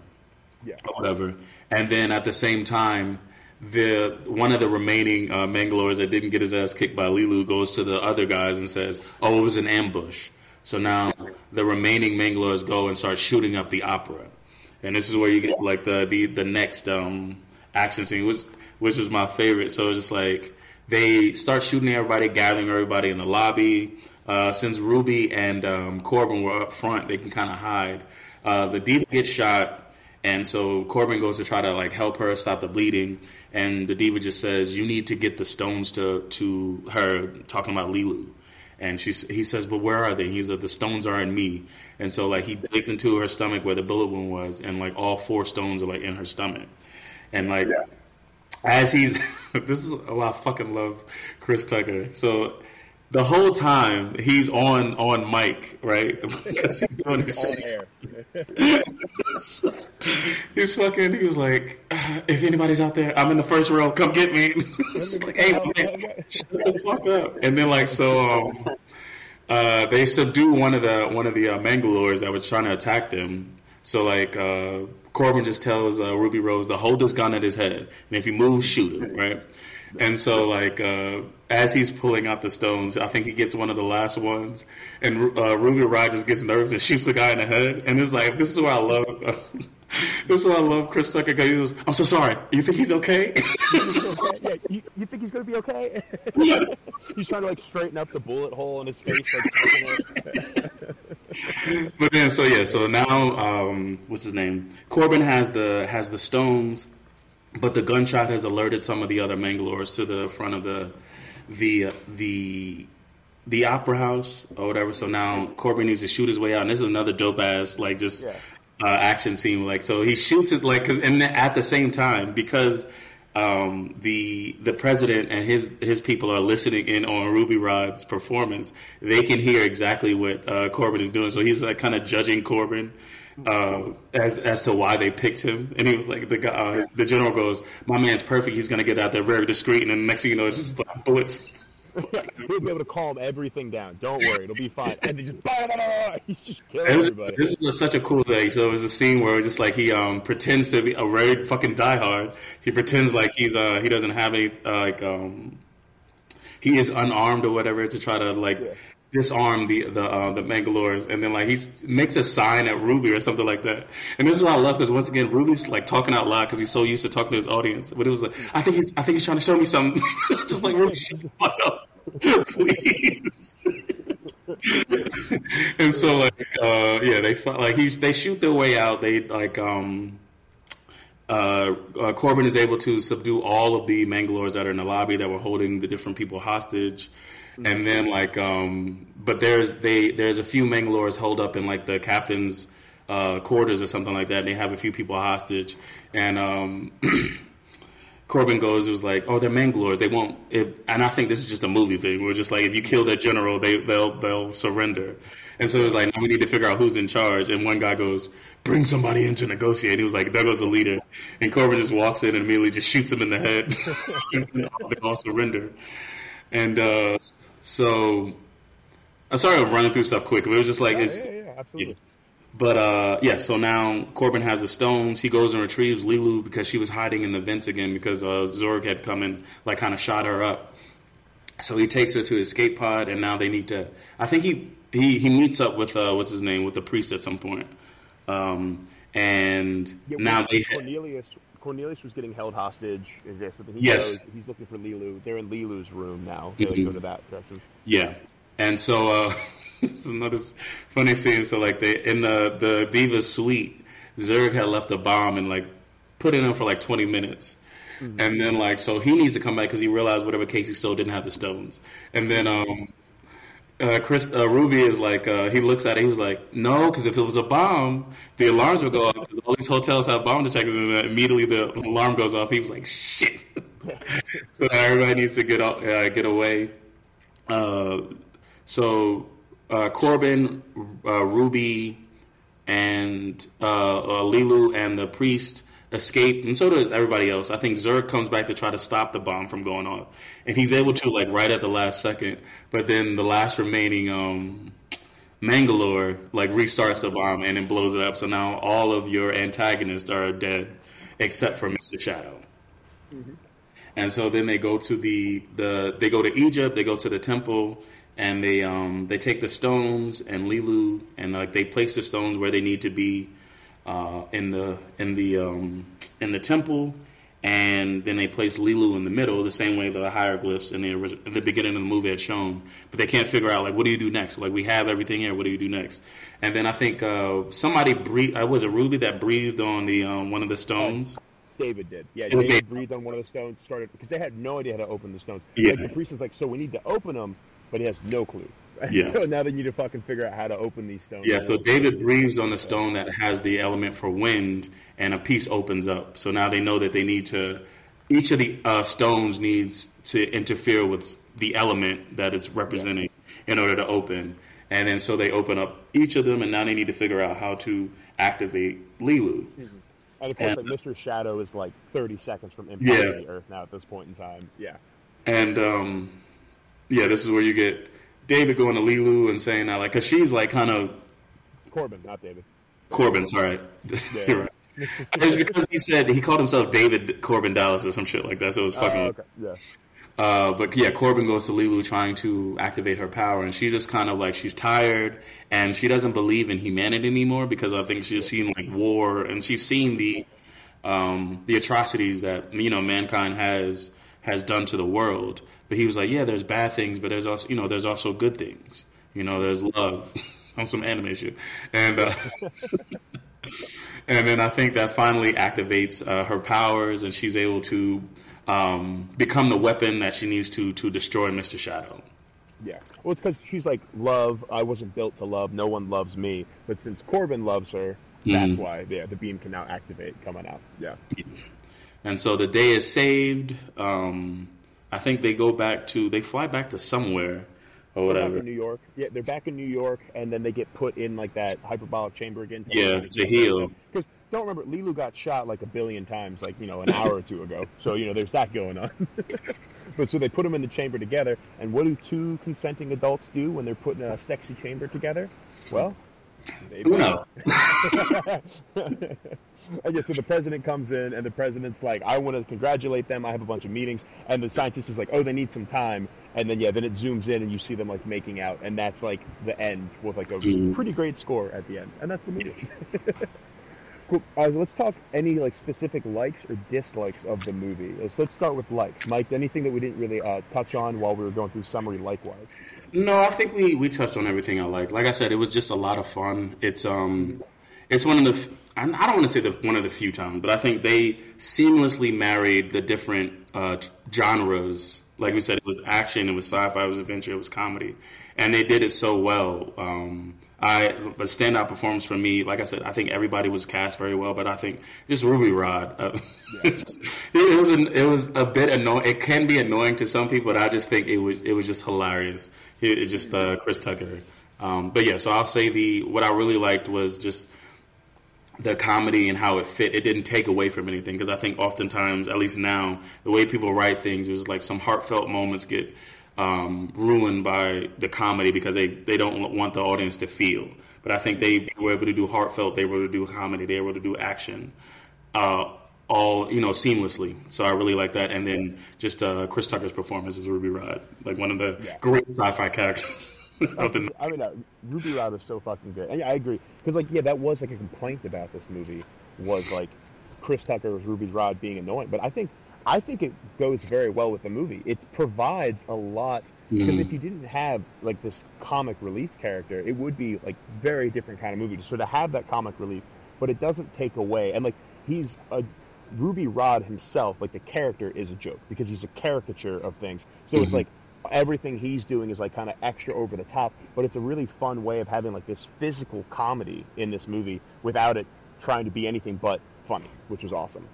Yeah, or whatever. And then at the same time, the one of the remaining uh, Mangalores that didn't get his ass kicked by Leeloo goes to the other guys and says, "Oh, it was an ambush." So now the remaining Mangalores go and start shooting up the opera, and this is where you get like the the, the next um, action scene, which which was my favorite. So it's just like they start shooting everybody, gathering everybody in the lobby. Uh, since Ruby and um, Korben were up front, they can kind of hide. Uh, the diva gets shot. And so Korben goes to try to like help her stop the bleeding, and the diva just says, "You need to get the stones to to her." Talking about Leeloo, and she he says, "But where are they?" He's like, "The stones are in me." And so like he digs into her stomach where the bullet wound was, and like all four stones are like in her stomach, and like yeah. as he's this is oh I fucking love Chris Tucker. So the whole time he's on on mic, right? because he's doing his air. he's fucking. He was like, "If anybody's out there, I'm in the first row. Come get me." like, hey man, shut the fuck up. And then like so, um, uh, they subdue one of the one of the uh, Mangalores that was trying to attack them. So like uh, Korben just tells uh, Ruby Rose to hold this gun at his head, and if he moves, shoot him, right? And so, like, uh, as he's pulling out the stones, I think he gets one of the last ones, and uh, Ruby Rogers gets nervous and shoots the guy in the head. And it's like, this is why I love. Uh, this is why I love Chris Tucker. He goes, "I'm so sorry. You think he's okay?" you, you, think he's gonna be okay? Yeah. he's trying to like straighten up the bullet hole in his face, like but then, so yeah, so now, um, what's his name? Korben has the has the stones but the gunshot has alerted some of the other Mangalores to the front of the the the the opera house or whatever. So now Korben needs to shoot his way out, and this is another dope ass like just yeah. uh, action scene. Like so, he shoots it like cause, and at the same time because um, the the president and his his people are listening in on Ruby Rhod's performance, they can hear exactly what uh, Korben is doing. So he's like kind of judging Korben uh, as as to why they picked him. And he was like, the guy, uh, the general goes, "My man's perfect. He's going to get out there very discreet." And then the next thing you know, it's just bullets. He'll be able to calm everything down. Don't worry, it'll be fine. And they just blah, blah, he's just everybody. This is such a cool thing. So it was a scene where it was just like he um, pretends to be a very fucking diehard. He pretends like he's uh, he doesn't have any uh, like um, he is unarmed or whatever to try to like yeah disarm the the uh, the Mangalores, and then like he makes a sign at Ruby or something like that. And this is what I love because once again, Ruby's like talking out loud because he's so used to talking to his audience. But it was like, I think he's I think he's trying to show me something, just like Ruby, shut up, please. and so like uh, yeah, they like he's they shoot their way out. They like um. Uh, uh, Korben is able to subdue all of the Mangalores that are in the lobby that were holding the different people hostage and then like um but there's they there's a few Mangalores hold up in like the captain's uh, quarters or something like that and they have a few people hostage and um Korben goes, it was like, oh, they're Mangalores. They won't. It, and I think this is just a movie thing. We're just like, if you kill their general, they they'll they'll surrender. And so it was like, now we need to figure out who's in charge. And one guy goes, bring somebody in to negotiate. He was like, there goes the leader. And Korben just walks in and immediately just shoots him in the head. they all surrender. And uh, so I'm sorry I'm running through stuff quick, but it was just like yeah, it's yeah, yeah, absolutely. But uh, yeah, so now Korben has the stones. He goes and retrieves Leeloo because she was hiding in the vents again because uh, Zorg had come and like kind of shot her up. So he takes her to his escape pod, and now they need to. I think he he, he meets up with uh, what's his name with the priest at some point. Um, and yeah, now they Cornelius Cornelius was getting held hostage. Is there something he yes. Goes, he's looking for Leeloo. They're in Leeloo's room now. They mm-hmm. go to that direction. Yeah, and so uh, this is another funny scene. So like they in the the diva suite, Zorg had left a bomb and like put it in for like twenty minutes. Mm-hmm. And then, like, so he needs to come back because he realized whatever Casey stole didn't have the stones. And then, um, uh, Chris uh, Ruby is like uh, he looks at it. He was like, "No, because if it was a bomb, the alarms would go off. Because all these hotels have bomb detectors, and immediately the alarm goes off." He was like, "Shit!" so everybody needs to get uh, get away. Uh, so uh, Korben, Ruby, and Leeloo and the priest escape, and so does everybody else. I think Zorg comes back to try to stop the bomb from going off, and he's able to like right at the last second. But then the last remaining um, Mangalore like restarts the bomb and then blows it up. So now all of your antagonists are dead except for Mister Shadow. Mm-hmm. And so then they go to the the they go to Egypt. They go to the temple. And they um, they take the stones and Leeloo and like they place the stones where they need to be uh, in the in the um, in the temple, and then they place Leeloo in the middle, the same way the hieroglyphs in the in the beginning of the movie had shown. But they can't figure out like what do you do next? Like we have everything here. What do you do next? And then I think uh, somebody breathed. Uh, was it Ruby that breathed on the um, one of the stones? David did. Yeah, David, David breathed on one of the stones. Started because they had no idea how to open the stones. Yeah. Like the priest is like, so we need to open them, but he has no clue. Yeah. So now they need to fucking figure out how to open these stones. Yeah. So David breathes on the stone that has the element for wind, and a piece opens up. So now they know that they need to. Each of the uh, stones needs to interfere with the element that it's representing yeah. in order to open. And then so they open up each of them, and now they need to figure out how to activate Leeloo. Mm-hmm. And of course, and, like Mr. Shadow is like 30 seconds from impacting yeah. the Earth now at this point in time. Yeah. And um, yeah, this is where you get David going to Leeloo and saying that, like, because she's like kind of Korben, not David. Korben, sorry. Yeah. right. it's because he said he called himself David Korben Dallas or some shit like that. So it was fucking. Oh, okay. Yeah. Uh, but yeah, Korben goes to Leeloo trying to activate her power, and she's just kind of like she's tired, and she doesn't believe in humanity anymore because I think she's seen like war, and she's seen the um, the atrocities that you know mankind has has done to the world. But he was like, yeah, there's bad things, but there's also you know there's also good things. You know, there's love on some animation, and uh, and then I think that finally activates uh, her powers, and she's able to um, become the weapon that she needs to to destroy Mister Shadow. Yeah. Well, it's because she's like, love. I wasn't built to love. No one loves me. But since Korben loves her, that's Mhm. why. Yeah, the beam can now activate coming out. Yeah. And so the day is saved. Um, I think they go back to they fly back to somewhere or They're back whatever. in New York. Yeah, they're back in New York, and then they get put in like that hyperbolic chamber again. Yeah, to heal. Because don't remember, Leeloo got shot like a billion times, like you know, an hour or two ago. So you know, there's that going on. but so they put them in the chamber together, and what do two consenting adults do when they're put in a sexy chamber together? Well, they Uno. and yeah, so the president comes in, and the president's like, "I want to congratulate them. I have a bunch of meetings." And the scientist is like, "Oh, they need some time." And then yeah, then it zooms in, and you see them like making out, and that's like the end with like a Mhm. pretty great score at the end, and that's the movie. cool. Uh, so let's talk any like specific likes or dislikes of the movie. So let's start with likes. Mike, anything that we didn't really uh, touch on while we were going through summary, likewise. No, I think we, we touched on everything I like. Like I said, it was just a lot of fun. It's um, it's one of the I don't want to say the one of the few times, but I think they seamlessly married the different uh, genres. Like we said, it was action, it was sci-fi, it was adventure, it was comedy, and they did it so well. Um, I but standout performance for me, like I said, I think everybody was cast very well, but I think just Ruby Rhod, uh, it was an, it was a bit annoying. It can be annoying to some people, but I just think it was it was just hilarious. It, it just uh, Chris Tucker. Um, but yeah, so I'll say the what I really liked was just the comedy and how it fit. It didn't take away from anything because I think oftentimes, at least now, the way people write things was like some heartfelt moments get um, ruined by the comedy because they, they don't want the audience to feel. But I think they were able to do heartfelt, they were able to do comedy, they were able to do action, uh, all you know seamlessly. So I really like that. And then just uh, Chris Tucker's performance as Ruby Rhod, like one of the Yeah. great sci-fi characters. of I mean, uh, Ruby Rhod is so fucking good. And yeah, I agree because, like, yeah, that was like a complaint about this movie was like Chris Tucker's Ruby Rhod being annoying. But I think, I think it goes very well with the movie. It provides a lot because Mhm. if you didn't have like this comic relief character, it would be like very different kind of movie. So to have that comic relief, but it doesn't take away. And like he's a Ruby Rhod himself, like the character is a joke because he's a caricature of things. So it's Mhm. like everything he's doing is like kind of extra over the top, but it's a really fun way of having like this physical comedy in this movie without it trying to be anything but funny, which was awesome.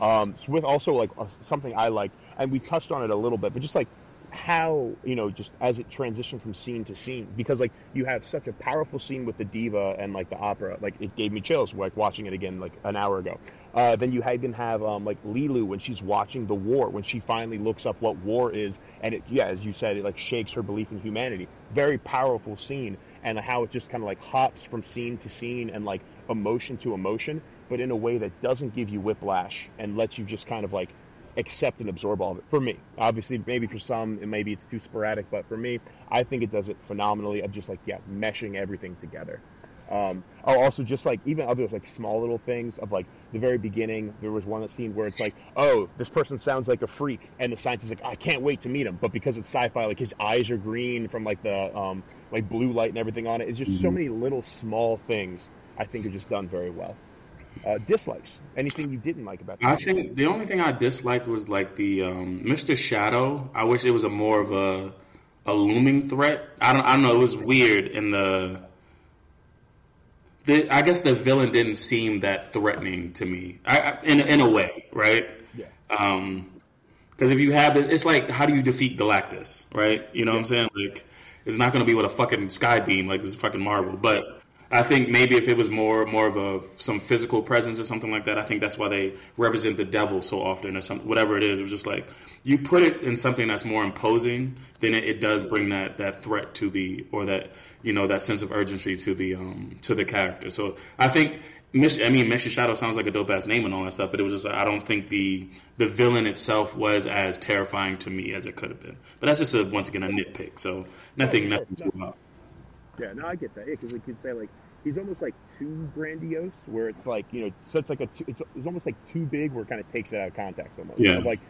Um, with also like uh, something I liked, and we touched on it a little bit, but just like how you know just as it transitioned from scene to scene because like you have such a powerful scene with the diva and like the opera like it gave me chills like watching it again like an hour ago. Uh, then you even have um, like Leeloo when she's watching the war when she finally looks up what war is and it yeah as you said it like shakes her belief in humanity. Very powerful scene and how it just kind of like hops from scene to scene and like emotion to emotion but in a way that doesn't give you whiplash and lets you just kind of like accept and absorb all of it. For me, obviously, maybe for some, and maybe it's too sporadic, but for me, I think it does it phenomenally of just like yeah, meshing everything together. Um, oh, also just like even other like small little things of like the very beginning, there was one scene where it's like, oh, this person sounds like a freak, and the scientist is like, I can't wait to meet him, but because it's sci-fi, like his eyes are green from like the um, like blue light and everything on it. It's just so Mhm. many little small things I think are just done very well. Uh, dislikes? Anything you didn't like about? The I movie? think the only thing I disliked was like the um, Mr. Shadow. I wish it was a more of a a looming threat. I don't. I don't know. It was weird in the. The, I guess the villain didn't seem that threatening to me. I, I, in in a way, right? Yeah. Um, because if you have this, it's like how do you defeat Galactus, right? You know what I'm saying? Like it's not going to be with a fucking sky beam like this fucking Marvel, but I think maybe if it was more more of a some physical presence or something like that, I think that's why they represent the devil so often or something. Whatever it is, it was just like you put it in something that's more imposing, then it, it does bring that that threat to the or that you know that sense of urgency to the um to the character. So I think. I mean, Mr. Shadow sounds like a dope ass name and all that stuff, but it was just I don't think the the villain itself was as terrifying to me as it could have been. But that's just a, once again a nitpick. So nothing, nothing too. Yeah, no, I get that. Yeah, because like you'd say like he's almost like too grandiose, where it's like you know, such like a too, it's, it's almost like too big, where it kind of takes it out of context almost. Yeah. like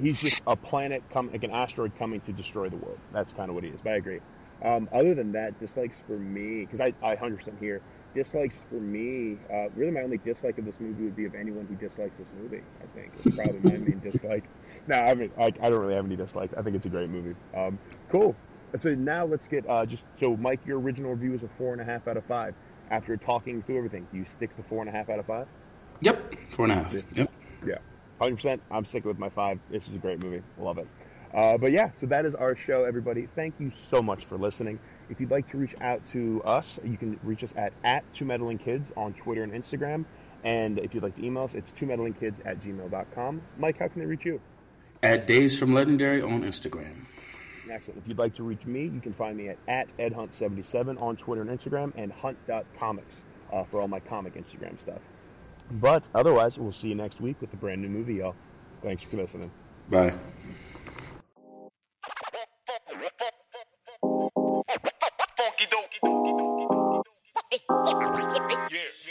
he's just a planet coming, like an asteroid coming to destroy the world. That's kind of what he is. But I agree. Um, other than that, dislikes for me because I I hundred percent here. Dislikes for me, uh, really my only dislike of this movie would be of anyone who dislikes this movie. I think it's probably my main dislike. No, I mean I, I don't really have any dislikes. I think it's a great movie. Um, cool. So now let's get uh, just so Mike, your original review was a four and a half out of five. After talking through everything, do you stick the four and a half out of five? Yep, four and a half. Yep. Yeah, hundred percent. I'm sticking with my five. This is a great movie. Love it. Uh, but yeah, so that is our show, everybody. Thank you so much for listening. If you'd like to reach out to us, you can reach us at at two meddling kids on Twitter and Instagram. And if you'd like to email us, it's two meddling kids at gmail.com. Mike, how can they reach you? At Days from Legendary on Instagram. Excellent. If you'd like to reach me, you can find me at, at edhunt77 on Twitter and Instagram and hunt.comics uh, for all my comic Instagram stuff. But otherwise, we'll see you next week with a brand new movie, y'all. Thanks for listening. Bye. Yeah.